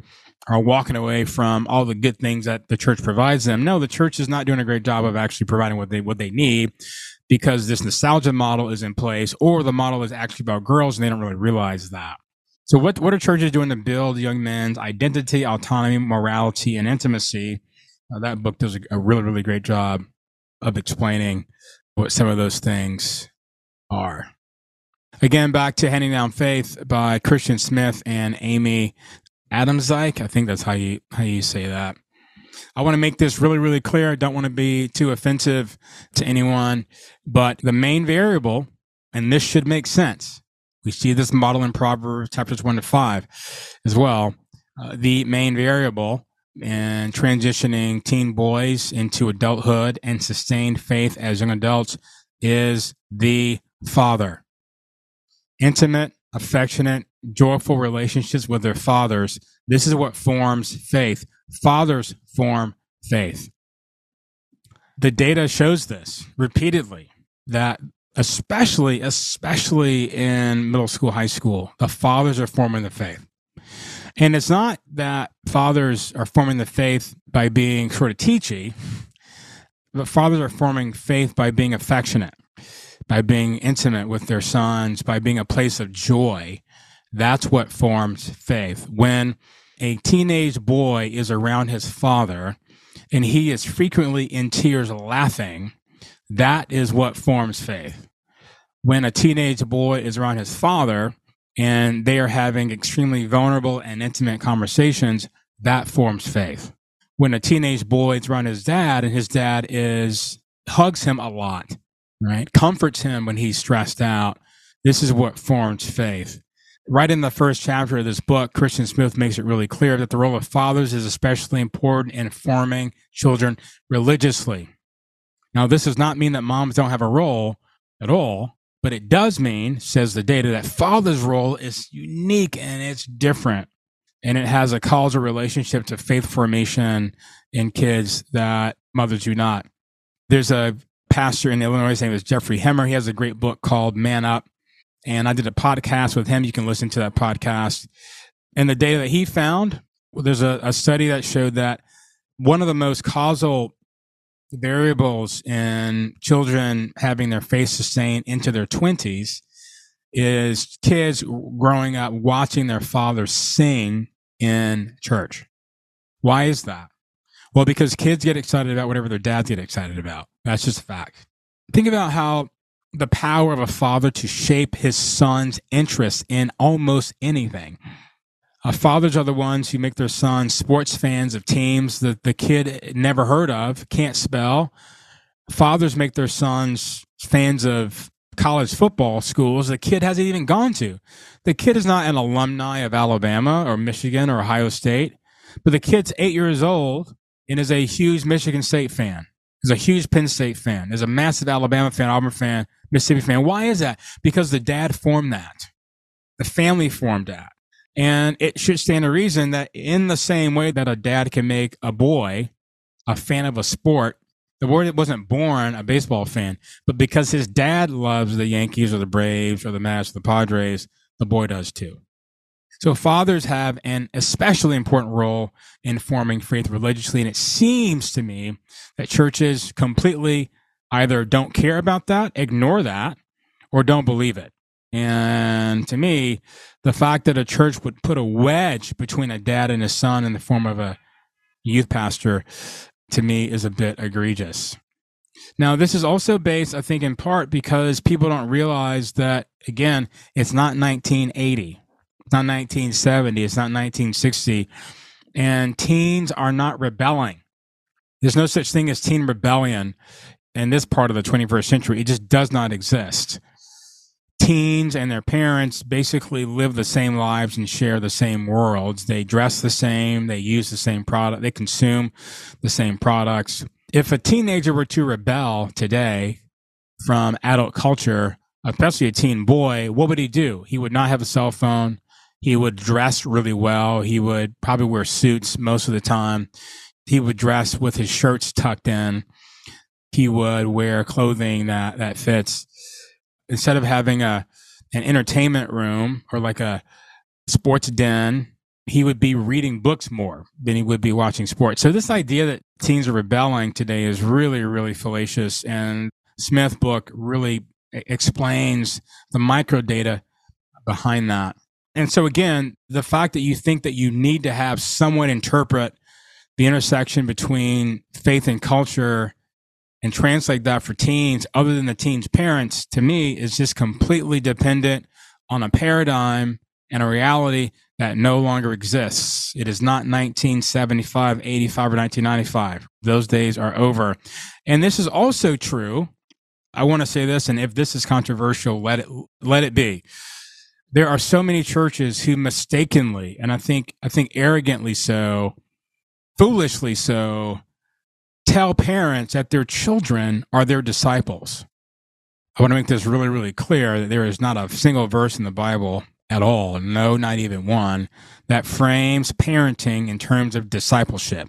are walking away from all the good things that the church provides them. No, the church is not doing a great job of actually providing what they what they need because this nostalgia model is in place, or the model is actually about girls and they don't really realize that. So, what what are churches doing to build young men's identity, autonomy, morality, and intimacy? Uh, that book does a, a really really great job of explaining what some of those things are. Again, back to Handing Down Faith by Christian Smith and Amy Adamczyk. I think that's how you how you say that. I want to make this really, really clear. I don't want to be too offensive to anyone, but the main variable, and this should make sense. We see this model in Proverbs chapters one to five as well. Uh, the main variable in transitioning teen boys into adulthood and sustained faith as young adults is the father. Intimate, affectionate, joyful relationships with their fathers. This is what forms faith. Fathers form faith. The data shows this repeatedly that especially especially in middle school, high school, the fathers are forming the faith. And it's not that fathers are forming the faith by being sort of teachy, but fathers are forming faith by being affectionate, by being intimate with their sons, by being a place of joy, that's what forms faith. When a teenage boy is around his father and he is frequently in tears laughing, that is what forms faith. When a teenage boy is around his father and they are having extremely vulnerable and intimate conversations, that forms faith. When a teenage boy is around his dad and his dad is hugs him a lot, right? Comforts him when he's stressed out. This is what forms faith right in the first chapter of this book, Christian Smith makes it really clear that the role of fathers is especially important in forming children religiously. Now, this does not mean that moms don't have a role at all, but it does mean, says the data, that father's role is unique and it's different. And it has a causal relationship to faith formation in kids that mothers do not. There's a pastor in Illinois, his name is Jeffrey Hemmer. He has a great book called Man Up. And I did a podcast with him. You can listen to that podcast. And the data that he found, there's a, a study that showed that one of the most causal variables in children having their faith sustained into their 20s is kids growing up watching their father sing in church. Why is that? Well, because kids get excited about whatever their dads get excited about. That's just a fact. Think about how the power of a father to shape his son's interest in almost anything. Uh, fathers are the ones who make their sons sports fans of teams that the kid never heard of, can't spell. Fathers make their sons fans of college football schools the kid hasn't even gone to. The kid is not an alumni of Alabama or Michigan or Ohio State, but the kid's eight years old and is a huge Michigan State fan. Is a huge Penn State fan. Is a massive Alabama fan, Auburn fan, Mississippi fan. Why is that? Because the dad formed that. The family formed that. And it should stand to reason that in the same way that a dad can make a boy a fan of a sport, the boy wasn't born a baseball fan, but because his dad loves the Yankees or the Braves or the Mets or the Padres, the boy does too. So fathers have an especially important role in forming faith religiously. And it seems to me that churches completely either don't care about that, ignore that, or don't believe it. And to me, the fact that a church would put a wedge between a dad and a son in the form of a youth pastor, to me, is a bit egregious. Now, this is also based, I think, in part because people don't realize that, again, it's not 1980. It's not 1970. It's not 1960. And teens are not rebelling. There's no such thing as teen rebellion in this part of the 21st century. It just does not exist. Teens and their parents basically live the same lives and share the same worlds. They dress the same, they use the same product, they consume the same products. If a teenager were to rebel today from adult culture, especially a teen boy, what would he do? He would not have a cell phone. He would dress really well. He would probably wear suits most of the time. He would dress with his shirts tucked in. He would wear clothing that, that fits. Instead of having a an entertainment room or like a sports den, he would be reading books more than he would be watching sports. So this idea that teens are rebelling today is really, really fallacious. And Smith book really explains the micro data behind that. And so again, the fact that you think that you need to have someone interpret the intersection between faith and culture and translate that for teens other than the teens parents to me is just completely dependent on a paradigm and a reality that no longer exists. It is not 1975, 85 or 1995. Those days are over. And this is also true. I want to say this and if this is controversial, let it let it be there are so many churches who mistakenly and i think i think arrogantly so foolishly so tell parents that their children are their disciples. I want to make this really really clear that there is not a single verse in the bible at all no not even one that frames parenting in terms of discipleship.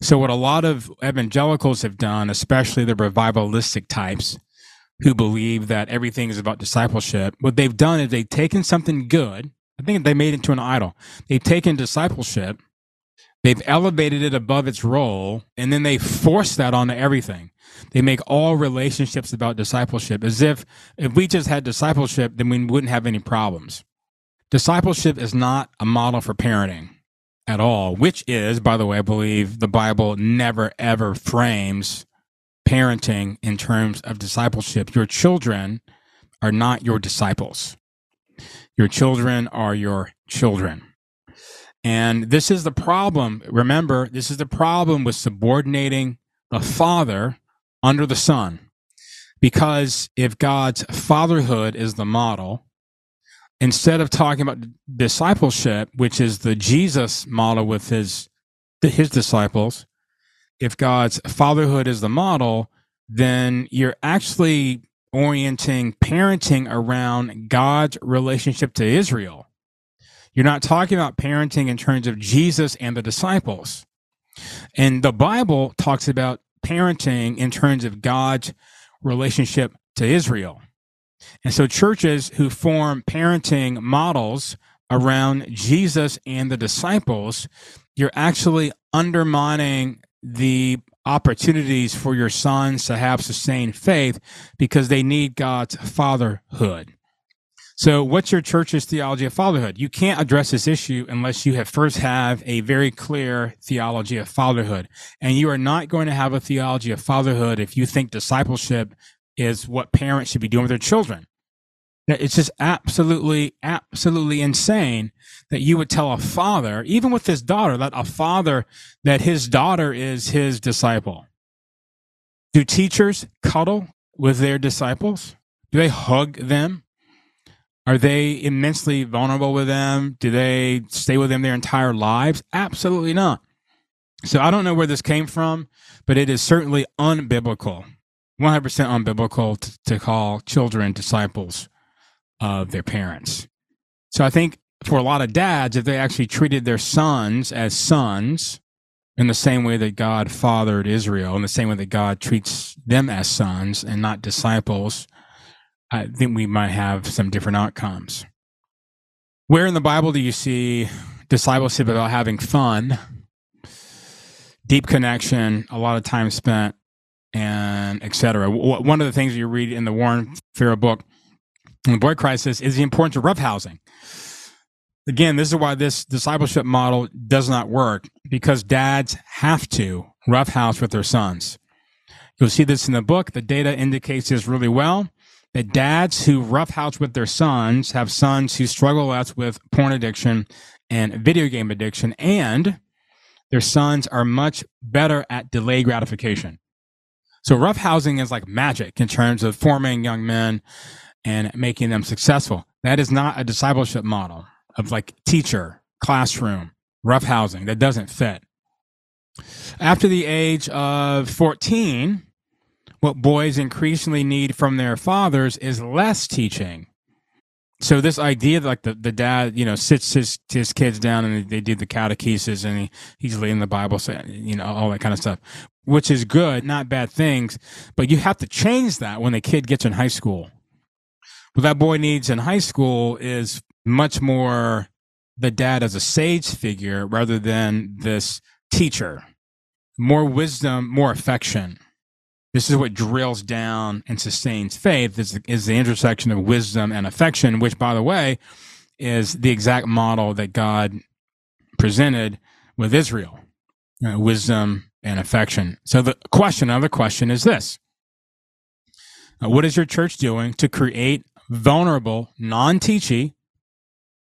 So what a lot of evangelicals have done especially the revivalistic types who believe that everything is about discipleship. What they've done is they've taken something good. I think they made it into an idol. They've taken discipleship, they've elevated it above its role, and then they force that onto everything. They make all relationships about discipleship as if if we just had discipleship, then we wouldn't have any problems. Discipleship is not a model for parenting at all, which is, by the way, I believe the Bible never ever frames parenting in terms of discipleship. Your children are not your disciples. Your children are your children. And this is the problem. Remember, this is the problem with subordinating the father under the son. Because if God's fatherhood is the model, instead of talking about discipleship, which is the Jesus model with his his disciples, if God's fatherhood is the model, then you're actually orienting parenting around God's relationship to Israel. You're not talking about parenting in terms of Jesus and the disciples. And the Bible talks about parenting in terms of God's relationship to Israel. And so churches who form parenting models around Jesus and the disciples, you're actually undermining the opportunities for your sons to have sustained faith because they need God's fatherhood. So, what's your church's theology of fatherhood? You can't address this issue unless you have first have a very clear theology of fatherhood. And you are not going to have a theology of fatherhood if you think discipleship is what parents should be doing with their children. It's just absolutely, absolutely insane that you would tell a father, even with his daughter, that a father, that his daughter is his disciple. Do teachers cuddle with their disciples? Do they hug them? Are they immensely vulnerable with them? Do they stay with them their entire lives? Absolutely not. So I don't know where this came from, but it is certainly unbiblical, 100% unbiblical to, to call children disciples of their parents. So I think for a lot of dads, if they actually treated their sons as sons in the same way that God fathered Israel, in the same way that God treats them as sons and not disciples, I think we might have some different outcomes. Where in the Bible do you see discipleship about having fun, deep connection, a lot of time spent, and etc.? One of the things you read in the Warren Farrell book, the Boy Crisis, is the importance of roughhousing. Again, this is why this discipleship model does not work because dads have to roughhouse with their sons. You'll see this in the book. The data indicates this really well that dads who roughhouse with their sons have sons who struggle less with porn addiction and video game addiction, and their sons are much better at delayed gratification. So roughhousing is like magic in terms of forming young men and making them successful. That is not a discipleship model of like teacher, classroom, roughhousing. That doesn't fit. After the age of 14, what boys increasingly need from their fathers is less teaching. So this idea that like the, the dad, you know, sits his his kids down and they do the catechesis and he, he's reading the Bible, you know, all that kind of stuff, which is good, not bad things. But you have to change that when the kid gets in high school. What that boy needs in high school is much more the dad as a sage figure rather than this teacher. More wisdom, more affection. This is what drills down and sustains faith is, is the intersection of wisdom and affection, which, by the way, is the exact model that God presented with Israel uh, wisdom and affection. So, the question, another question is this uh, What is your church doing to create vulnerable, non teachy?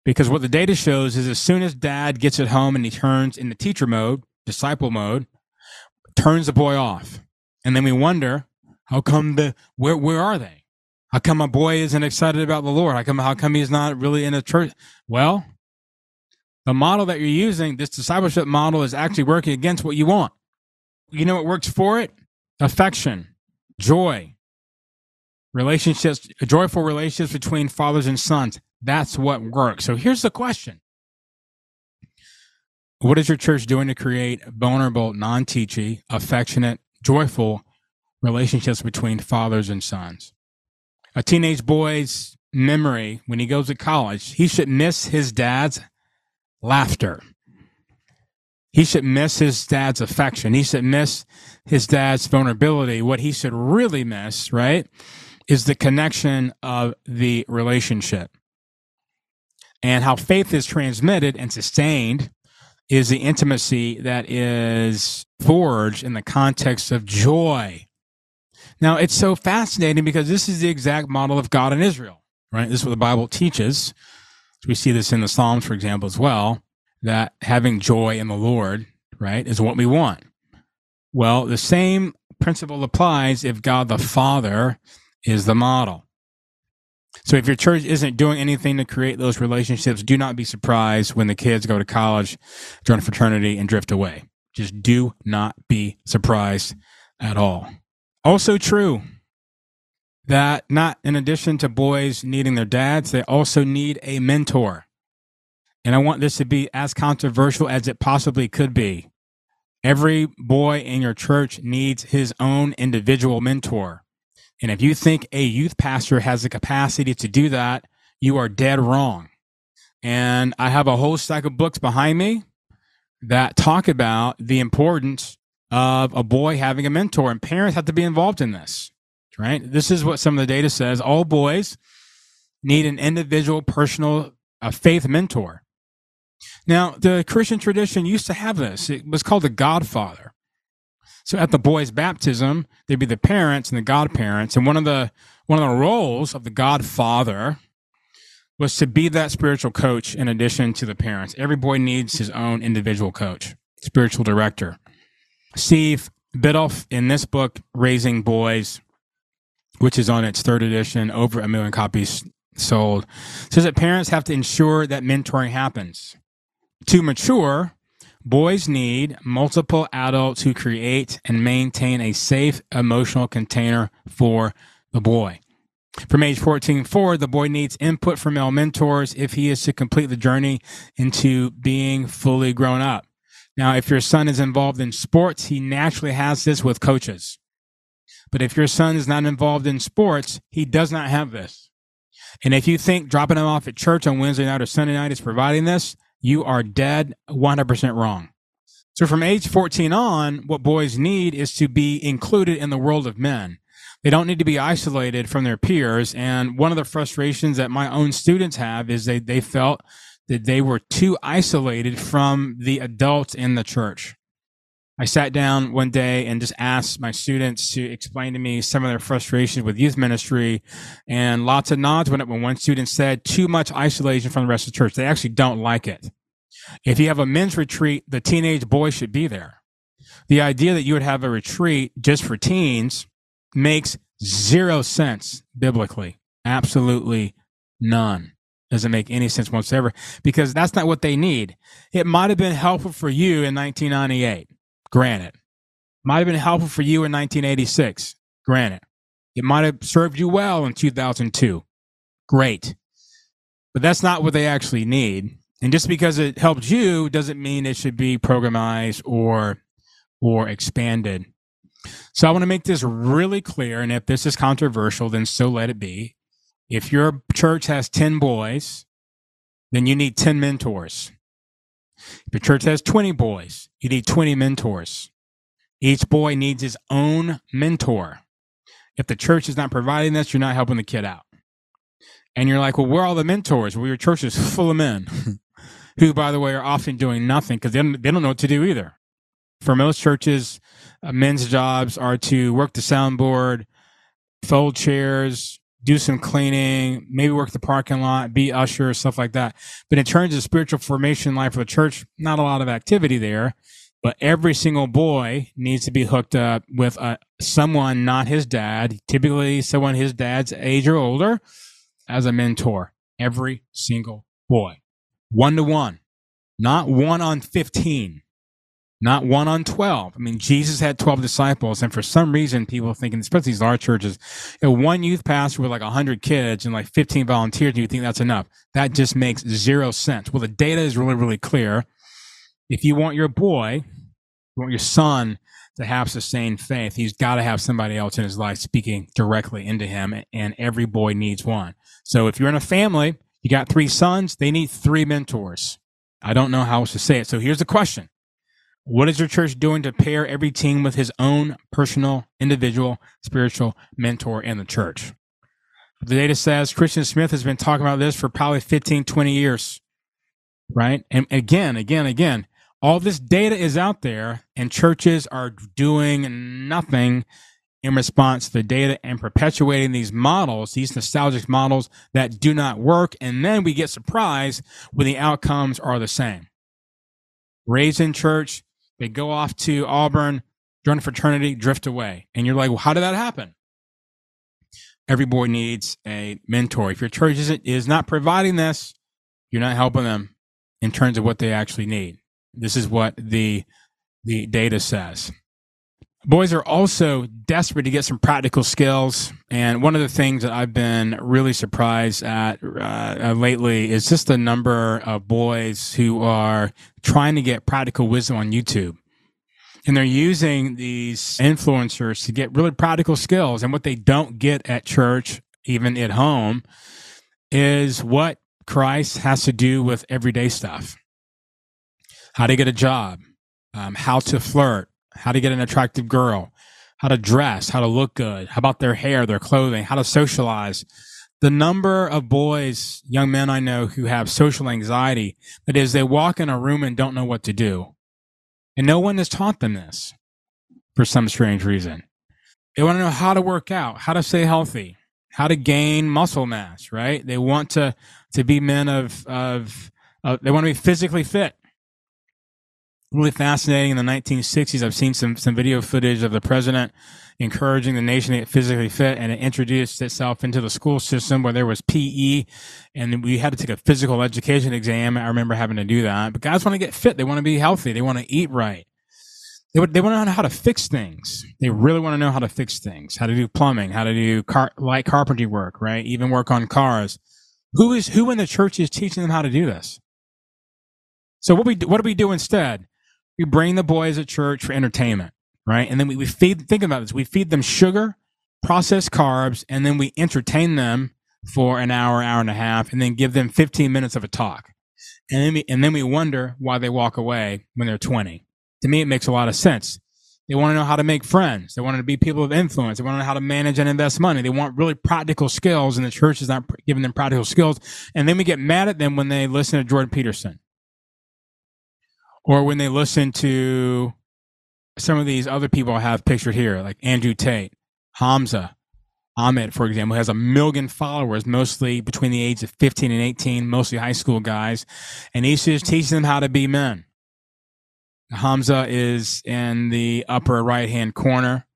Because what the data shows is as soon as dad gets at home and he turns into teacher mode, disciple mode, turns the boy off and then we wonder, how come the where where are they? How come my boy isn't excited about the Lord? How come how come he's not really in a church? Well, the model that you're using, this discipleship model, is actually working against what you want. You know what works for it? Affection, joy, relationships, joyful relationships between fathers and sons. That's what works. So here's the question What is your church doing to create vulnerable, non teachy, affectionate, joyful relationships between fathers and sons. A teenage boy's memory when he goes to college, he should miss his dad's laughter. He should miss his dad's affection. He should miss his dad's vulnerability. What he should really miss, right, is the connection of the relationship. And how faith is transmitted and sustained is the intimacy that is forged in the context of joy. Now, it's so fascinating because this is the exact model of God and Israel, right? This is what the Bible teaches. We see this in the Psalms, for example, as well, that having joy in the Lord, right, is what we want. Well, the same principle applies if God the Father is the model. So if your church isn't doing anything to create those relationships, do not be surprised when the kids go to college, join a fraternity, and drift away. Just do not be surprised at all. Also true that not in addition to boys needing their dads, they also need a mentor. And I want this to be as controversial as it possibly could be. Every boy in your church needs his own individual mentor. And if you think a youth pastor has the capacity to do that, you are dead wrong. And I have a whole stack of books behind me that talk about the importance of a boy having a mentor, and parents have to be involved in this, right? This is what some of the data says. All boys need an individual, personal uh, faith mentor. Now, the Christian tradition used to have this. It was called the Godfather. So at the boy's baptism, there'd be the parents and the godparents, and one of the one of the roles of the Godfather was to be that spiritual coach in addition to the parents. Every boy needs his own individual coach, spiritual director. Steve Biddulph in this book, Raising Boys, which is on its third edition, over a million copies sold, says that parents have to ensure that mentoring happens. To mature, Boys need multiple adults who create and maintain a safe emotional container for the boy. From age 14 forward, the boy needs input from male mentors if he is to complete the journey into being fully grown up. Now, if your son is involved in sports, he naturally has this with coaches. But if your son is not involved in sports, he does not have this. And if you think dropping him off at church on Wednesday night or Sunday night is providing this, you are dead 100% wrong. So from age 14 on, what boys need is to be included in the world of men. They don't need to be isolated from their peers. And one of the frustrations that my own students have is they, they felt that they were too isolated from the adults in the church. I sat down one day and just asked my students to explain to me some of their frustrations with youth ministry and lots of nods went up when one student said too much isolation from the rest of the church. They actually don't like it. If you have a men's retreat, the teenage boys should be there. The idea that you would have a retreat just for teens makes zero sense biblically. Absolutely none. Doesn't make any sense whatsoever because that's not what they need. It might have been helpful for you in 1998 Granted. Might have been helpful for you in 1986. Granted. It might have served you well in 2002. Great. But that's not what they actually need. And just because it helped you doesn't mean it should be programized or or expanded. So I want to make this really clear. And if this is controversial, then so let it be. If your church has 10 boys, then you need 10 mentors. If your church has 20 boys, you need 20 mentors. Each boy needs his own mentor. If the church is not providing this, you're not helping the kid out. And you're like, well, where are all the mentors? Well, your church is full of men who, by the way, are often doing nothing because they don't, they don't know what to do either. For most churches, uh, men's jobs are to work the soundboard, fold chairs, do some cleaning, maybe work the parking lot, be usher, stuff like that. But in terms of spiritual formation life for the church, not a lot of activity there. But every single boy needs to be hooked up with a, uh, someone, not his dad, typically someone his dad's age or older, as a mentor. Every single boy, one to one, not one on 15 not one on 12. I mean, Jesus had 12 disciples. And for some reason, people thinking, especially these large churches, you know, one youth pastor with like 100 kids and like 15 volunteers, do you think that's enough? That just makes zero sense. Well, the data is really, really clear. If you want your boy, you want your son to have sustained faith, he's got to have somebody else in his life speaking directly into him. And every boy needs one. So if you're in a family, you got three sons, they need three mentors. I don't know how else to say it. So here's the question what is your church doing to pair every team with his own personal, individual, spiritual mentor in the church? The data says Christian Smith has been talking about this for probably 15, 20 years, right? And again, again, again, all this data is out there and churches are doing nothing in response to the data and perpetuating these models, these nostalgic models that do not work. And then we get surprised when the outcomes are the same. Raised in church, they go off to Auburn, join a fraternity, drift away. And you're like, well, how did that happen? Every boy needs a mentor. If your church isn't, is not providing this, you're not helping them in terms of what they actually need. This is what the the data says. Boys are also desperate to get some practical skills. And one of the things that I've been really surprised at uh, lately is just the number of boys who are trying to get practical wisdom on YouTube. And they're using these influencers to get really practical skills. And what they don't get at church, even at home, is what Christ has to do with everyday stuff how to get a job, um, how to flirt, how to get an attractive girl, how to dress, how to look good, how about their hair, their clothing, how to socialize. The number of boys, young men I know who have social anxiety, that is, they walk in a room and don't know what to do. And no one has taught them this for some strange reason. They want to know how to work out, how to stay healthy, how to gain muscle mass, right? They want to, to be men of, of, uh, they want to be physically fit really fascinating. In the 1960s, I've seen some some video footage of the president encouraging the nation to get physically fit, and it introduced itself into the school system where there was PE, and we had to take a physical education exam. I remember having to do that. But guys want to get fit; they want to be healthy, they want to eat right. They, they want to know how to fix things. They really want to know how to fix things, how to do plumbing, how to do car, light carpentry work, right? Even work on cars. Who is who in the church is teaching them how to do this? So what we what do we do instead? We bring the boys at church for entertainment, right? And then we, we feed, think about this, we feed them sugar, processed carbs, and then we entertain them for an hour, hour and a half, and then give them 15 minutes of a talk. And then we, and then we wonder why they walk away when they're 20. To me, it makes a lot of sense. They want to know how to make friends. They want to be people of influence. They want to know how to manage and invest money. They want really practical skills, and the church is not giving them practical skills. And then we get mad at them when they listen to Jordan Peterson or when they listen to some of these other people I have pictured here, like Andrew Tate, Hamza, Ahmed, for example, has a million followers, mostly between the age of 15 and 18, mostly high school guys. And he's just teaching them how to be men. Hamza is in the upper right hand corner.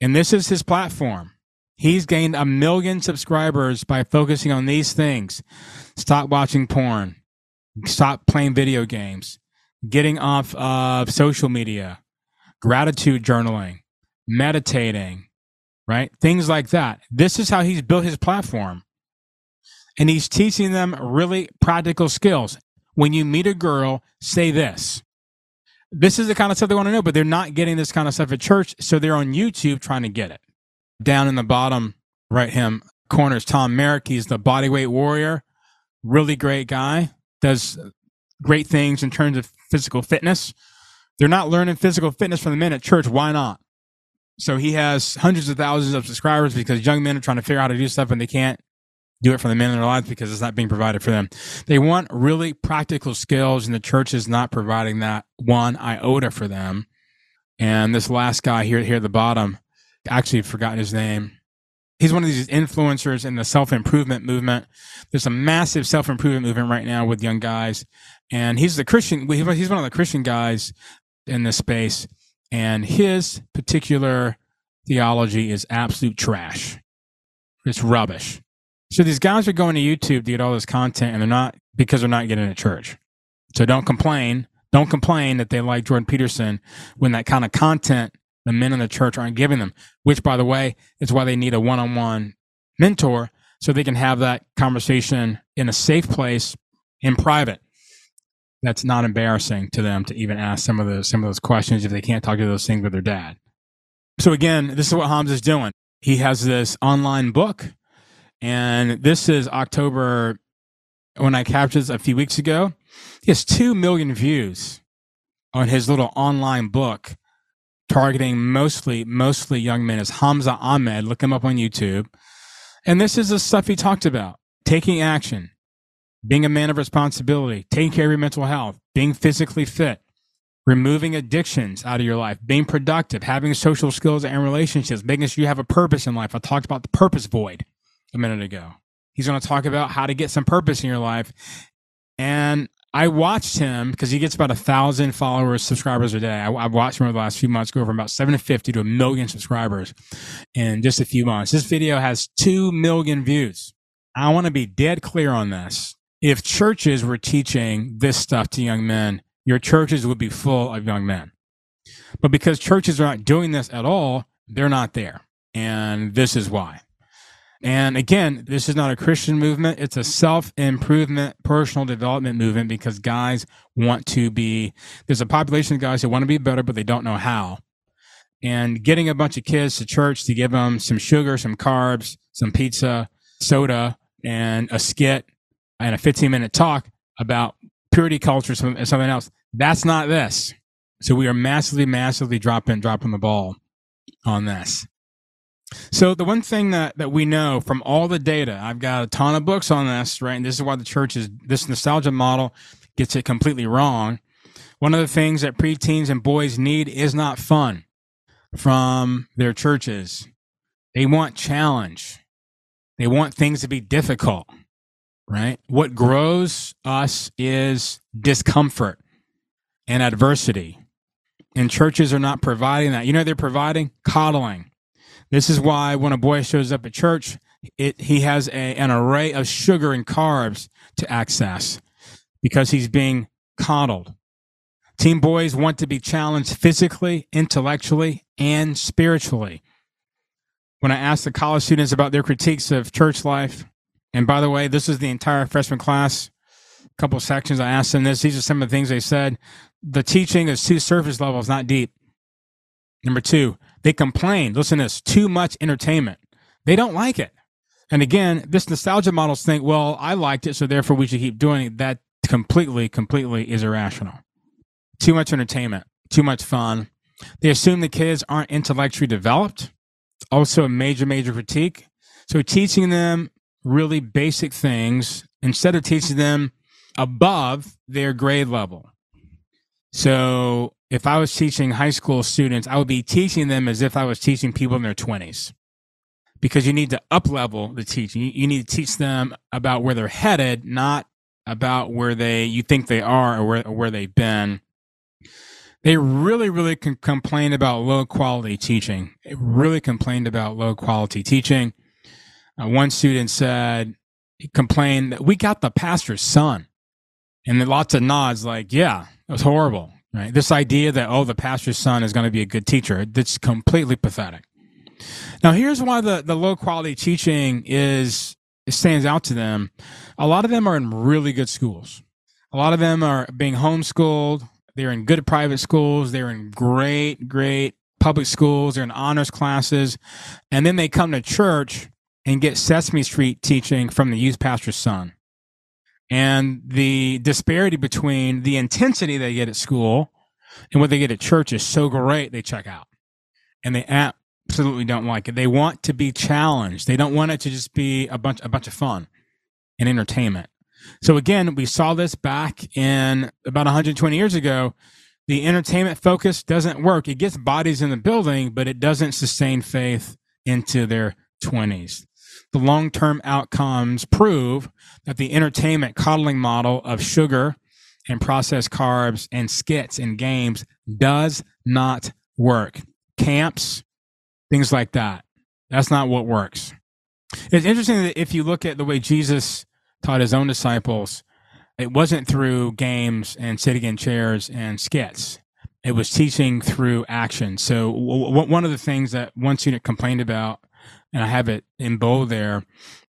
And this is his platform. He's gained a million subscribers by focusing on these things stop watching porn, stop playing video games, getting off of social media, gratitude journaling, meditating, right? Things like that. This is how he's built his platform. And he's teaching them really practical skills. When you meet a girl, say this. This is the kind of stuff they want to know, but they're not getting this kind of stuff at church. So they're on YouTube trying to get it. Down in the bottom right hand corner is Tom Merrick. He's the bodyweight warrior. Really great guy. Does great things in terms of physical fitness. They're not learning physical fitness from the men at church. Why not? So he has hundreds of thousands of subscribers because young men are trying to figure out how to do stuff and they can't do it for the men in their lives because it's not being provided for them. They want really practical skills, and the church is not providing that one iota for them. And this last guy here, here at the bottom, actually forgotten his name. He's one of these influencers in the self improvement movement. There's a massive self improvement movement right now with young guys, and he's the Christian. He's one of the Christian guys in this space, and his particular theology is absolute trash. It's rubbish. So these guys are going to YouTube to get all this content, and they're not because they're not getting to church. So don't complain. Don't complain that they like Jordan Peterson when that kind of content the men in the church aren't giving them. Which, by the way, is why they need a one-on-one mentor so they can have that conversation in a safe place in private that's not embarrassing to them to even ask some of those some of those questions if they can't talk to those things with their dad. So again, this is what Hamza is doing. He has this online book, and this is October when I captured this a few weeks ago. He has two million views on his little online book, targeting mostly mostly young men. Is Hamza Ahmed? Look him up on YouTube. And this is the stuff he talked about: taking action, being a man of responsibility, taking care of your mental health, being physically fit, removing addictions out of your life, being productive, having social skills and relationships, making sure you have a purpose in life. I talked about the purpose void a minute ago. He's going to talk about how to get some purpose in your life. And I watched him because he gets about a thousand followers, subscribers a day. I, have watched him over the last few months go from about 750 to a million subscribers in just a few months. This video has 2 million views. I want to be dead clear on this if churches were teaching this stuff to young men, your churches would be full of young men. But because churches are not doing this at all, they're not there. And this is why. And again, this is not a Christian movement. It's a self improvement, personal development movement because guys want to be, there's a population of guys that want to be better, but they don't know how. And getting a bunch of kids to church to give them some sugar, some carbs, some pizza, soda, and a skit and a 15 minute talk about purity culture something else. That's not this. So we are massively, massively dropping, dropping the ball on this. So the one thing that, that we know from all the data, I've got a ton of books on this, right? And this is why the church is this nostalgia model gets it completely wrong. One of the things that preteens and boys need is not fun from their churches. They want challenge. They want things to be difficult, right? What grows us is discomfort and adversity. And churches are not providing that. You know, they're providing coddling this is why when a boy shows up at church, it, he has a, an array of sugar and carbs to access because he's being coddled. Teen boys want to be challenged physically, intellectually, and spiritually. When I asked the college students about their critiques of church life, and by the way, this is the entire freshman class, a couple sections I asked them this. These are some of the things they said. The teaching is too surface level, it's not deep. Number two, they complain. Listen to this too much entertainment. They don't like it. And again, this nostalgia models think, well, I liked it, so therefore we should keep doing it. That completely, completely is irrational. Too much entertainment, too much fun. They assume the kids aren't intellectually developed. Also, a major, major critique. So, teaching them really basic things instead of teaching them above their grade level. So, if I was teaching high school students, I would be teaching them as if I was teaching people in their 20s because you need to up level the teaching. You need to teach them about where they're headed, not about where they you think they are or where, or where they've been. They really, really can complain about low quality teaching. They really complained about low quality teaching. Uh, one student said, he complained that we got the pastor's son. And lots of nods, like, yeah, it was horrible. Right. This idea that, oh, the pastor's son is going to be a good teacher, that's completely pathetic. Now, here's why the, the low quality teaching is it stands out to them. A lot of them are in really good schools. A lot of them are being homeschooled. They're in good private schools. They're in great, great public schools. They're in honors classes. And then they come to church and get Sesame Street teaching from the youth pastor's son and the disparity between the intensity they get at school and what they get at church is so great they check out. And they absolutely don't like it. They want to be challenged. They don't want it to just be a bunch a bunch of fun and entertainment. So again we saw this back in about 120 years ago. The entertainment focus doesn't work. It gets bodies in the building but it doesn't sustain faith into their 20s the long term outcomes prove that the entertainment coddling model of sugar and processed carbs and skits and games does not work. Camps, things like that. That's not what works. It's interesting that if you look at the way Jesus taught his own disciples, it wasn't through games and sitting in chairs and skits. It was teaching through action. So, w- one of the things that one student complained about and I have it in bold there,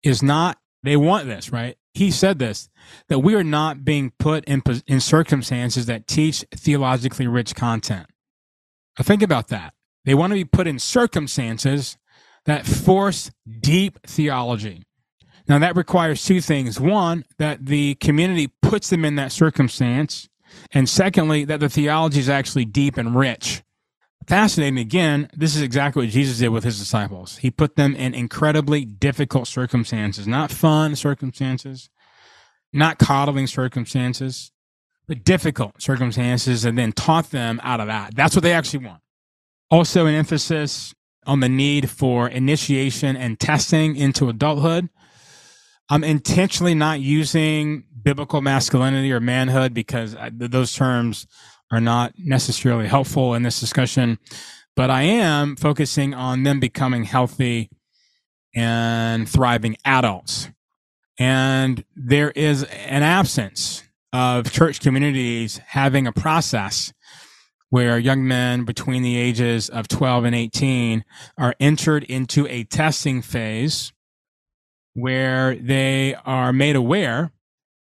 is not, they want this, right? He said this, that we are not being put in, in circumstances that teach theologically rich content. Now think about that. They want to be put in circumstances that force deep theology. Now, that requires two things. One, that the community puts them in that circumstance. And secondly, that the theology is actually deep and rich fascinating. Again this is exactly what jesus did with his disciples. He put them in incredibly difficult circumstances. Not fun circumstances not coddling circumstances but difficult circumstances and then taught them out of that. That's what they actually want. Also an emphasis on the need for initiation and testing into adulthood. I'm intentionally not using biblical masculinity or manhood because uh, those terms are not necessarily helpful in this discussion, but I am focusing on them becoming healthy and thriving adults. And there is an absence of church communities having a process where young men between the ages of 12 and 18 are entered into a testing phase where they are made aware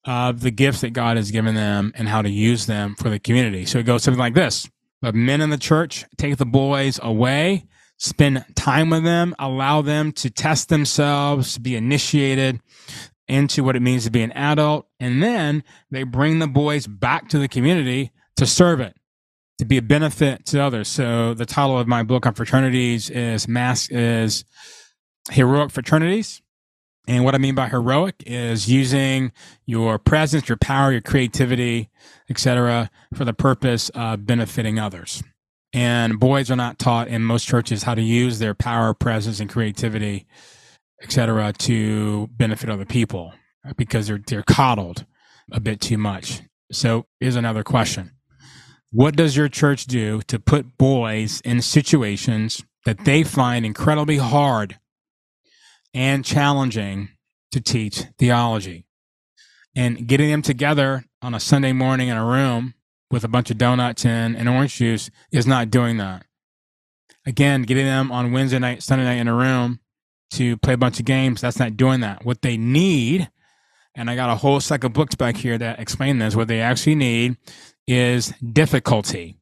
of the gifts that God has given them and how to use them for the community. So it goes something like this. The men in the church take the boys away, spend time with them, allow them to test themselves, be initiated into what it means to be an adult, and then they bring the boys back to the community to serve it, to be a benefit to others. So the title of my book on fraternities is Mass is Heroic Fraternities and what I mean by heroic is using your presence, your power, your creativity, etc., for the purpose of benefiting others. And boys are not taught in most churches how to use their power, presence, and creativity, etc., to benefit other people because they're they're coddled a bit too much. So here's another question: What does your church do to put boys in situations that they find incredibly hard and challenging to teach theology. And getting them together on a Sunday morning in a room with a bunch of donuts and, and orange juice is not doing that. Again, getting them on Wednesday night, Sunday night in a room to play a bunch of games, that's not doing that. What they need, and I got a whole stack of books back here that explain this, what they actually need is difficulty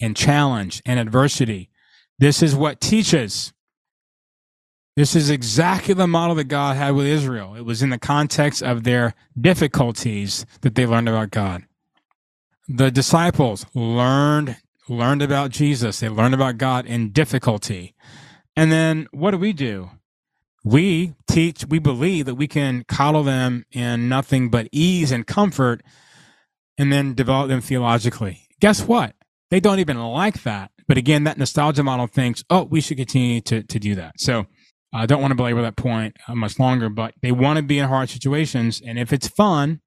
and challenge and adversity. This is what teaches. This is exactly the model that God had with Israel. It was in the context of their difficulties that they learned about God. The disciples learned learned about Jesus. They learned about God in difficulty. And then what do we do? We teach, we believe that we can coddle them in nothing but ease and comfort and then develop them theologically. Guess what? They don't even like that. But again, that nostalgia model thinks, oh, we should continue to, to do that. So I don't want to belabor that point uh, much longer, but they want to be in hard situations. And if it's fun,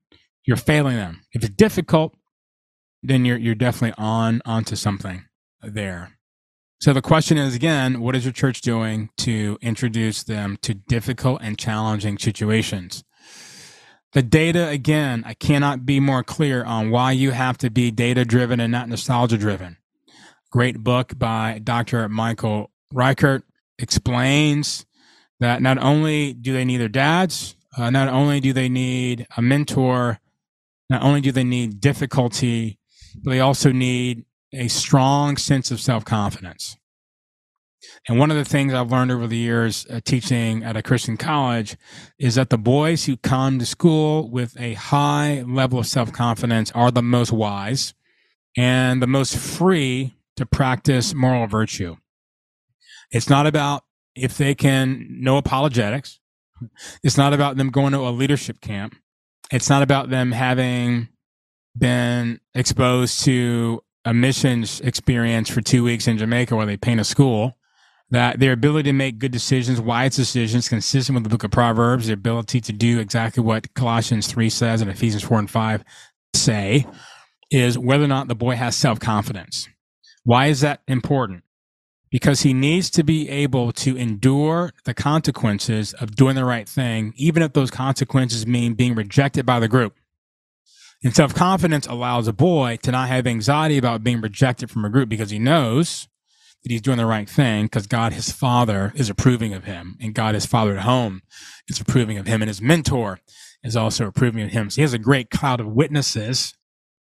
you're failing them. If it's difficult, then you're, you're definitely on onto something there. So the question is again, what is your church doing to introduce them to difficult and challenging situations? The data, again, I cannot be more clear on why you have to be data driven and not nostalgia driven. Great book by Dr. Michael Reichert explains that not only do they need their dads, uh, not only do they need a mentor, not only do they need difficulty, but they also need a strong sense of self confidence. And one of the things I've learned over the years uh, teaching at a Christian college is that the boys who come to school with a high level of self confidence are the most wise and the most free to practice moral virtue. It's not about if they can know apologetics. It's not about them going to a leadership camp. It's not about them having been exposed to a missions experience for two weeks in Jamaica where they paint a school. That their ability to make good decisions, wise decisions, consistent with the book of Proverbs, their ability to do exactly what Colossians 3 says and Ephesians 4 and 5 say, is whether or not the boy has self confidence. Why is that important? Because he needs to be able to endure the consequences of doing the right thing, even if those consequences mean being rejected by the group. And self confidence allows a boy to not have anxiety about being rejected from a group because he knows that he's doing the right thing because God, his father, is approving of him. And God, his father at home, is approving of him. And his mentor is also approving of him. So he has a great cloud of witnesses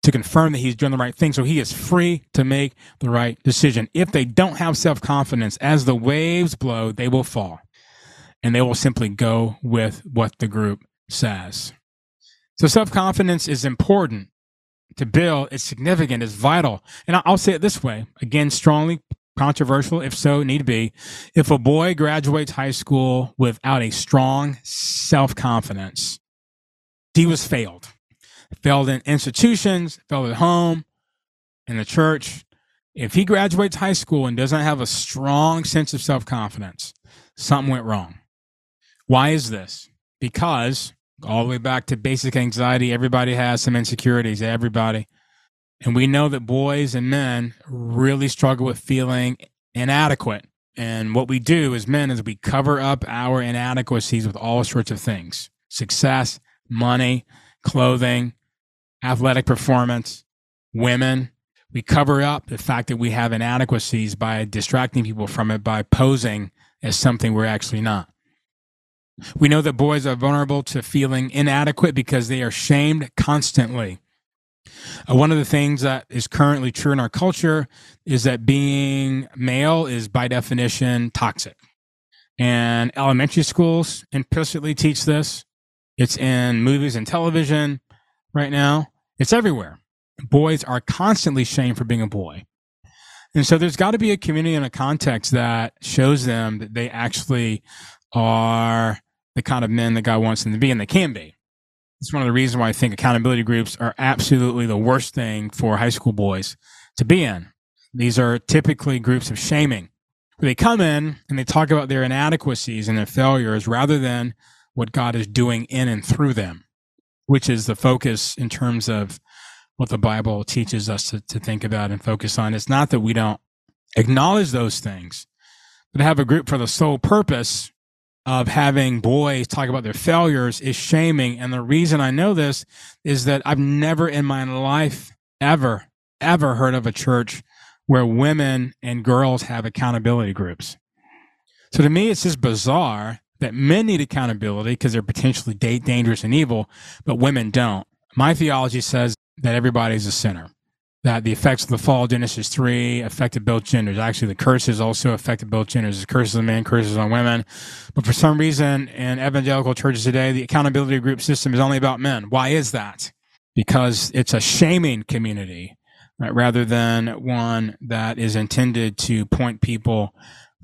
to confirm that he's doing the right thing. So he is free to make the right decision. If they don't have self confidence, as the waves blow, they will fall and they will simply go with what the group says. So self confidence is important to build. It's significant. It's vital. And I'll say it this way again, strongly controversial, if so, need to be. If a boy graduates high school without a strong self confidence, he was failed failed in institutions, failed at home, in the church. If he graduates high school and doesn't have a strong sense of self confidence, something went wrong. Why is this? Because all the way back to basic anxiety, everybody has some insecurities, everybody. And we know that boys and men really struggle with feeling inadequate. And what we do as men is we cover up our inadequacies with all sorts of things success, money, clothing, athletic performance, women. We cover up the fact that we have inadequacies by distracting people from it by posing as something we're actually not. We know that boys are vulnerable to feeling inadequate because they are shamed constantly. Uh, one of the things that is currently true in our culture is that being male is by definition toxic. And elementary schools implicitly teach this. It's in movies and television right now. It's everywhere. Boys are constantly shamed for being a boy. And so there's got to be a community and a context that shows them that they actually are the kind of men that God wants them to be, and they can be. It's one of the reasons why I think accountability groups are absolutely the worst thing for high school boys to be in. These are typically groups of shaming. where They come in and they talk about their inadequacies and their failures rather than what God is doing in and through them, which is the focus in terms of what the Bible teaches us to, to think about and focus on. It's not that we don't acknowledge those things, but have a group for the sole purpose of having boys talk about their failures is shaming. And the reason I know this is that I've never in my life ever, ever heard of a church where women and girls have accountability groups. So to me, it's just bizarre that men need accountability because they're potentially dangerous and evil, but women don't. My theology says that everybody's a sinner that the effects of the fall, Genesis 3, affected both genders. Actually, the curses also affected both genders. The curses on men, curses on women. But for some reason, in evangelical churches today, the accountability group system is only about men. Why is that? Because it's a shaming community right, rather than one that is intended to point people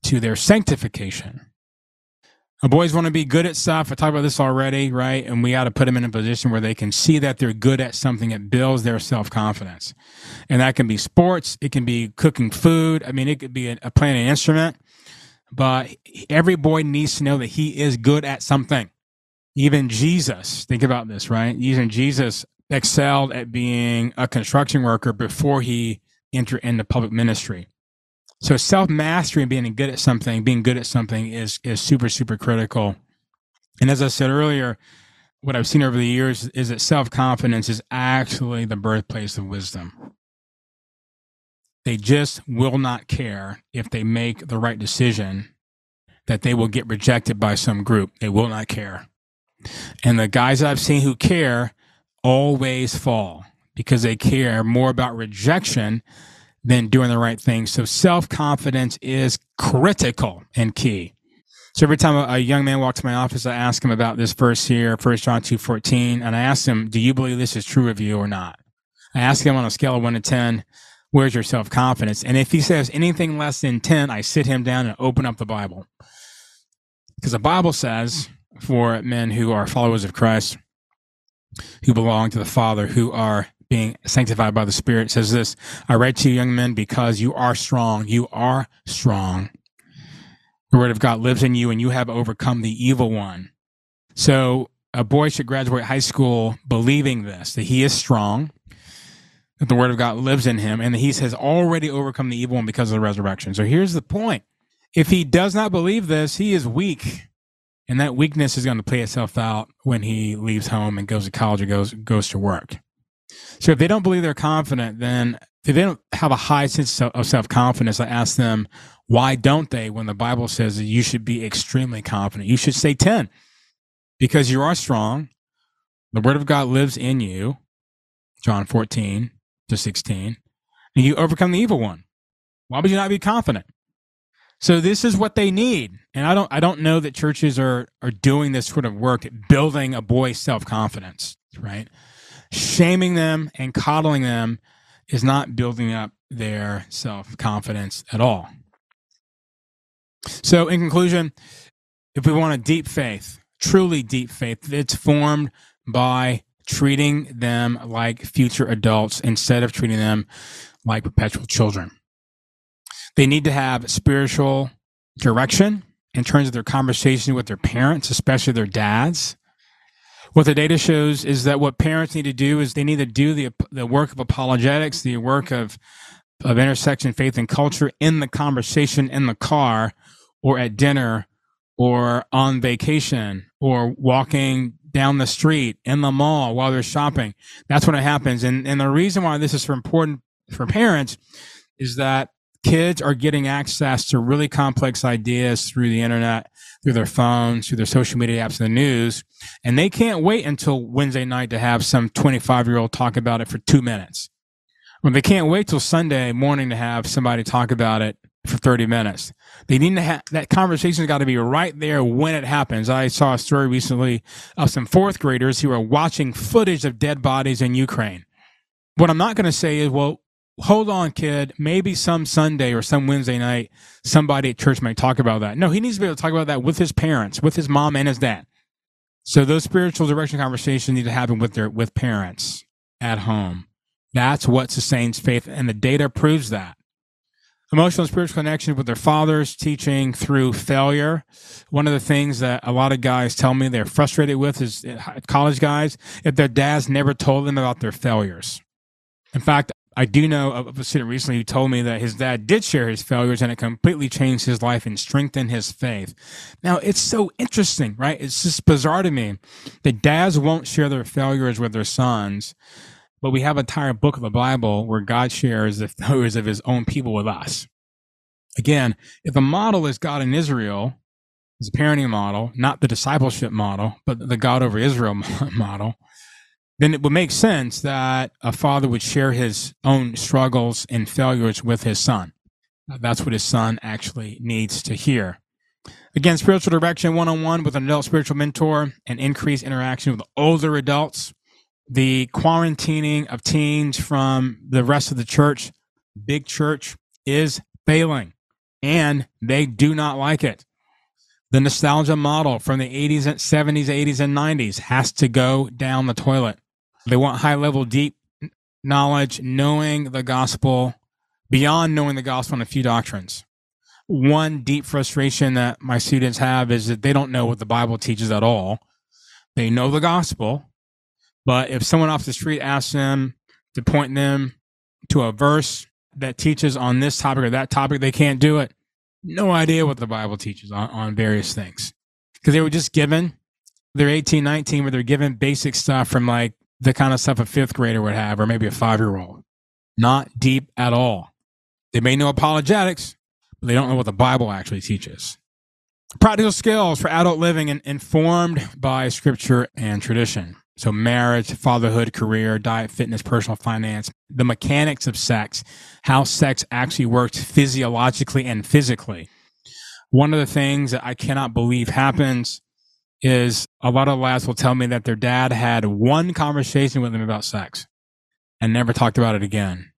to their sanctification. Our boys want to be good at stuff. I talked about this already, right? And we got to put them in a position where they can see that they're good at something. It builds their self confidence. And that can be sports. It can be cooking food. I mean, it could be a, a playing an instrument. But every boy needs to know that he is good at something. Even Jesus, think about this, right? Even Jesus excelled at being a construction worker before he entered into public ministry. So self mastery and being good at something, being good at something is is super super critical. And as I said earlier, what I've seen over the years is that self confidence is actually the birthplace of wisdom. They just will not care if they make the right decision that they will get rejected by some group. They will not care. And the guys I've seen who care always fall because they care more about rejection than doing the right thing. So self confidence is critical and key. So every time a, young man walks to my office, I ask him about this verse here, First John two fourteen, and I ask him, "Do you believe this is true of you or not?" I ask him on a scale of one to ten, "Where's your self confidence?" And if he says anything less than ten, I sit him down and open up the Bible, because the Bible says for men who are followers of Christ, who belong to the Father, who are being sanctified by the Spirit says this I write to you, young men, because you are strong. You are strong. The word of God lives in you, and you have overcome the evil one. So, a boy should graduate high school believing this that he is strong, that the word of God lives in him, and that he has already overcome the evil one because of the resurrection. So, here's the point if he does not believe this, he is weak. And that weakness is going to play itself out when he leaves home and goes to college or goes goes to work. So if they don't believe they're confident, then if they don't have a high sense of self confidence, I ask them, why don't they? When the Bible says that you should be extremely confident, you should say 10 because you are strong. The word of God lives in you, John 14 to 16, and you overcome the evil one. Why would you not be confident? So this is what they need. And I don't I don't know that churches are are doing this sort of work building a boy's self-confidence, right? Shaming them and coddling them is not building up their self confidence at all. So, in conclusion, if we want a deep faith, truly deep faith, it's formed by treating them like future adults instead of treating them like perpetual children. They need to have spiritual direction in terms of their conversation with their parents, especially their dads what the data shows is that what parents need to do is they need to do the the work of apologetics, the work of of intersection faith and culture in the conversation in the car or at dinner or on vacation or walking down the street in the mall while they're shopping. That's when it happens. And and the reason why this is so important for parents is that kids are getting access to really complex ideas through the internet, through their phones, through their social media apps, and the news. And they can't wait until Wednesday night to have some 25 year old talk about it for two minutes. Well, they can't wait till Sunday morning to have somebody talk about it for 30 minutes. They need to have that conversation's got to be right there when it happens. I saw a story recently of some fourth graders who are watching footage of dead bodies in Ukraine. What I'm not going to say is, well, hold on, kid. Maybe some Sunday or some Wednesday night, somebody at church might talk about that. No, he needs to be able to talk about that with his parents, with his mom and his dad. So those spiritual direction conversations need to happen with their with parents at home. That's what sustains faith, and the data proves that. Emotional and spiritual connection with their fathers, teaching through failure. One of the things that a lot of guys tell me they're frustrated with is uh, college guys, if their dads never told them about their failures. In fact, I do know of a student recently who told me that his dad did share his failures and it completely changed his life and strengthened his faith. Now, it's so interesting, right? It's just bizarre to me that dads won't share their failures with their sons, but we have an entire book of the Bible where God shares the failures of his own people with us. Again, if the model is God in Israel, is a parenting model, not the discipleship model, but the God over Israel model, then it would make sense that a father would share his own struggles and failures with his son. Uh, that's what his son actually needs to hear. Again, spiritual direction one on one with an adult spiritual mentor and increased interaction with older adults. The quarantining of teens from the rest of the church, big church, is failing and they do not like it. The nostalgia model from the 80s and 70s, 80s, and 90s has to go down the toilet. They want high level, deep knowledge, knowing the gospel beyond knowing the gospel and a few doctrines. One deep frustration that my students have is that they don't know what the Bible teaches at all. They know the gospel, but if someone off the street asks them to point them to a verse that teaches on this topic or that topic, they can't do it. No idea what the Bible teaches on, on various things because they were just given, they're 18, 19, where they're given basic stuff from like the kind of stuff a fifth grader would have, or maybe a five year old. Not deep at all. They may know apologetics, but they don't know what the Bible actually teaches. Practical skills for adult living and informed by scripture and tradition. So, marriage, fatherhood, career, diet, fitness, personal finance, the mechanics of sex, how sex actually works physiologically and physically. One of the things that I cannot believe happens is a lot of lads will tell me that their dad had one conversation with them about sex and never talked about it again.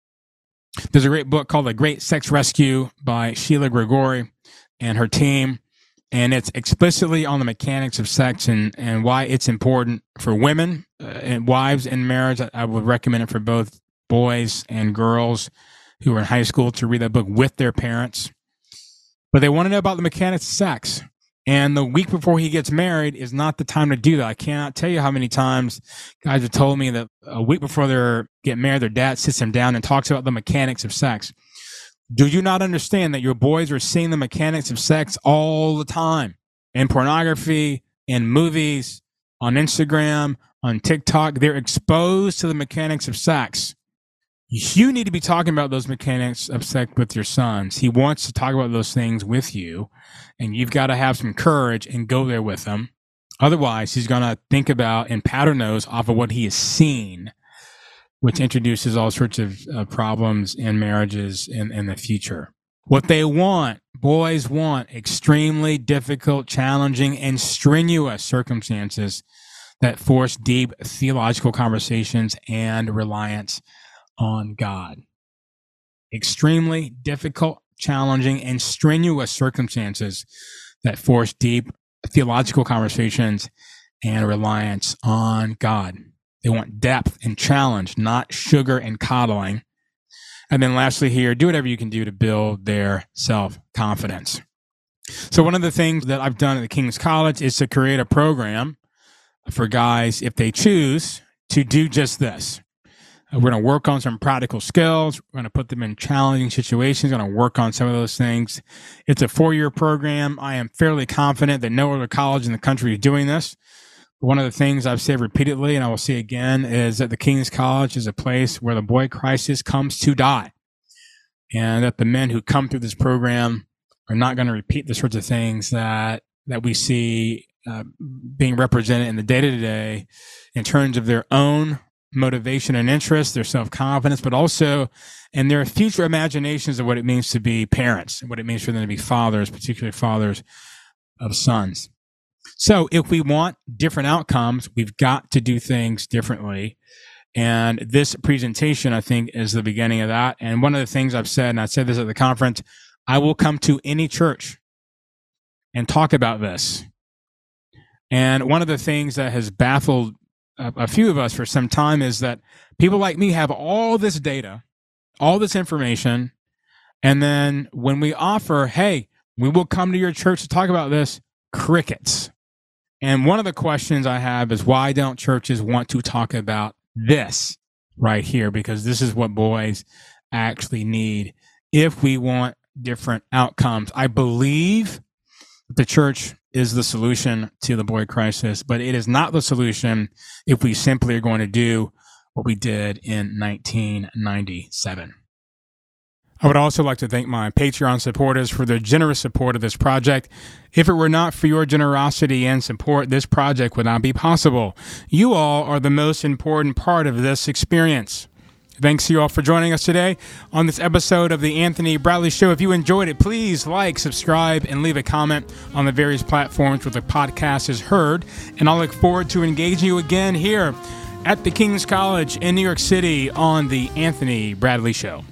There's a great book called The Great Sex Rescue by Sheila Gregoire and her team. And it's explicitly on the mechanics of sex and, and why it's important for women uh, and wives in marriage. I, I would recommend it for both boys and girls who are in high school to read that book with their parents. But they want to know about the mechanics of sex. And the week before he gets married is not the time to do that. I cannot tell you how many times guys have told me that a week before they get married, their dad sits them down and talks about the mechanics of sex. Do you not understand that your boys are seeing the mechanics of sex all the time in pornography, in movies, on Instagram, on TikTok? They're exposed to the mechanics of sex you need to be talking about those mechanics of sex with your sons. He wants to talk about those things with you, and you've got to have some courage and go there with him. Otherwise, he's going to think about and pattern those off of what he has seen, which introduces all sorts of uh, problems in marriages in, in the future. What they want, boys want extremely difficult, challenging, and strenuous circumstances that force deep theological conversations and reliance on God. Extremely difficult, challenging, and strenuous circumstances that force deep theological conversations and reliance on God. They want depth and challenge, not sugar and coddling. And then lastly, here, do whatever you can do to build their self confidence. So, one of the things that I've done at the King's College is to create a program for guys, if they choose, to do just this. We're going to work on some practical skills. We're going to put them in challenging situations. Going to work on some of those things. It's a four year program. I am fairly confident that no other college in the country is doing this. One of the things I've said repeatedly, and I will say again, is that the King's College is a place where the boy crisis comes to die. and that the men who come through this program are not going to repeat the sorts of things that that we see uh, being represented in the day to day in terms of their own motivation and interest, their self confidence, but also in their future imaginations of what it means to be parents and what it means for them to be fathers, particularly fathers of sons. So if we want different outcomes, we've got to do things differently. And this presentation, I think, is the beginning of that. And one of the things I've said, and I said this at the conference, I will come to any church and talk about this. And one of the things that has baffled a, few of us for some time is that people like me have all this data, all this information. And then when we offer, hey, we will come to your church to talk about this, crickets. And one of the questions I have is why don't churches want to talk about this right here? Because this is what boys actually need if we want different outcomes. I believe the church is the solution to the boy crisis, but it is not the solution if we simply are going to do what we did in 1997. I would also like to thank my Patreon supporters for their generous support of this project. If it were not for your generosity and support, this project would not be possible. You all are the most important part of this experience. Thanks to you all for joining us today on this episode of the Anthony Bradley Show. If you enjoyed it, please like, subscribe, and leave a comment on the various platforms where the podcast is heard. And I'll look forward to engaging you again here at the King's College in New York City on the Anthony Bradley Show.